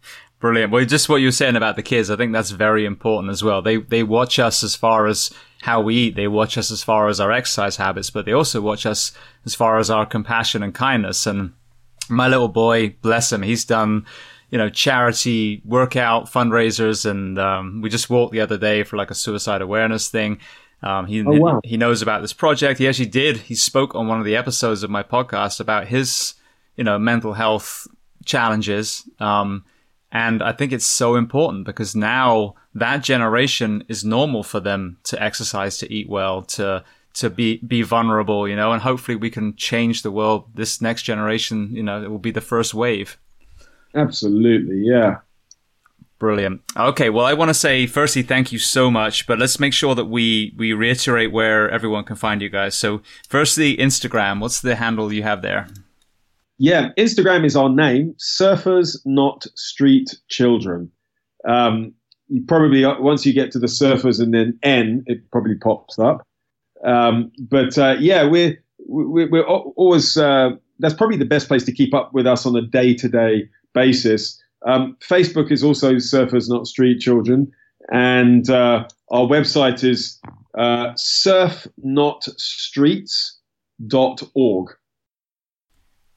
[SPEAKER 1] Brilliant. Well, just what you were saying about the kids, I think that's very important as well. They they watch us as far as how we eat. They watch us as far as our exercise habits, but they also watch us as far as our compassion and kindness. And my little boy, bless him, he's done you know, charity workout fundraisers. And um, we just walked the other day for like a suicide awareness thing. Um, he, oh, wow. he knows about this project. He actually did. He spoke on one of the episodes of my podcast about his, you know, mental health challenges. Um, and I think it's so important because now that generation is normal for them to exercise, to eat well, to to be be vulnerable, you know, and hopefully we can change the world. This next generation, you know, it will be the first wave.
[SPEAKER 2] Absolutely, yeah.
[SPEAKER 1] Brilliant. Okay, well, I want to say firstly, thank you so much, but let's make sure that we we reiterate where everyone can find you guys. So, firstly, Instagram. What's the handle you have there?
[SPEAKER 2] Yeah, Instagram is our name. Surfers, not street children. Um, you probably once you get to the surfers and then N, it probably pops up. Um, but uh, yeah, we're we're, we're always. Uh, that's probably the best place to keep up with us on a day to day basis. Um, Facebook is also Surfers Not Street Children, and uh, our website is uh, surfnotstreets.org.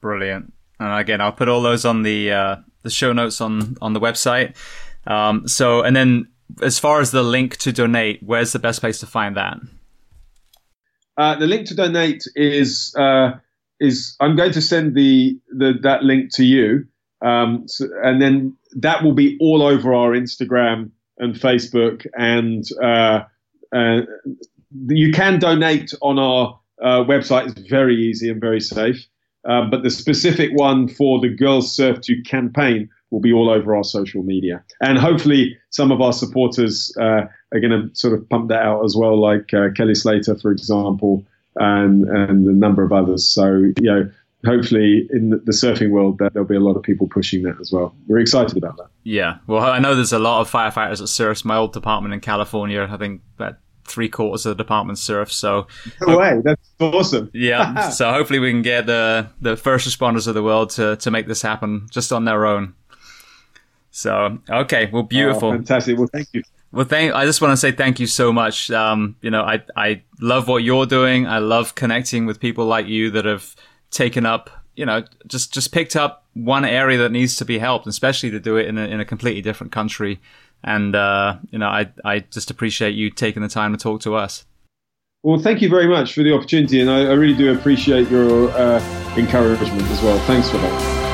[SPEAKER 1] Brilliant. And again, I'll put all those on the uh, the show notes on on the website. Um, so, and then as far as the link to donate, where's the best place to find that?
[SPEAKER 2] Uh, the link to donate is uh, is I'm going to send the, the that link to you. Um, so, and then that will be all over our Instagram and Facebook. And uh, uh, you can donate on our uh, website. It's very easy and very safe. Um, but the specific one for the Girls Surf Too campaign will be all over our social media. And hopefully, some of our supporters uh, are going to sort of pump that out as well, like uh, Kelly Slater, for example, and, and a number of others. So, you know, hopefully in the surfing world there'll be a lot of people pushing that as well. We're excited about that.
[SPEAKER 1] Yeah. Well, I know there's a lot of firefighters that surf. My old department in California, I think that three quarters of the department surf. So
[SPEAKER 2] no way, that's awesome.
[SPEAKER 1] yeah. so hopefully we can get the the first responders of the world to to make this happen just on their own. So okay, well, beautiful,
[SPEAKER 2] oh, fantastic. Well, thank you.
[SPEAKER 1] Well, thank. I just want to say thank you so much. Um, you know, I I love what you're doing. I love connecting with people like you that have taken up, you know, just just picked up one area that needs to be helped, especially to do it in a, in a completely different country. And uh, you know, I I just appreciate you taking the time to talk to us.
[SPEAKER 2] Well, thank you very much for the opportunity, and I, I really do appreciate your uh, encouragement as well. Thanks for that.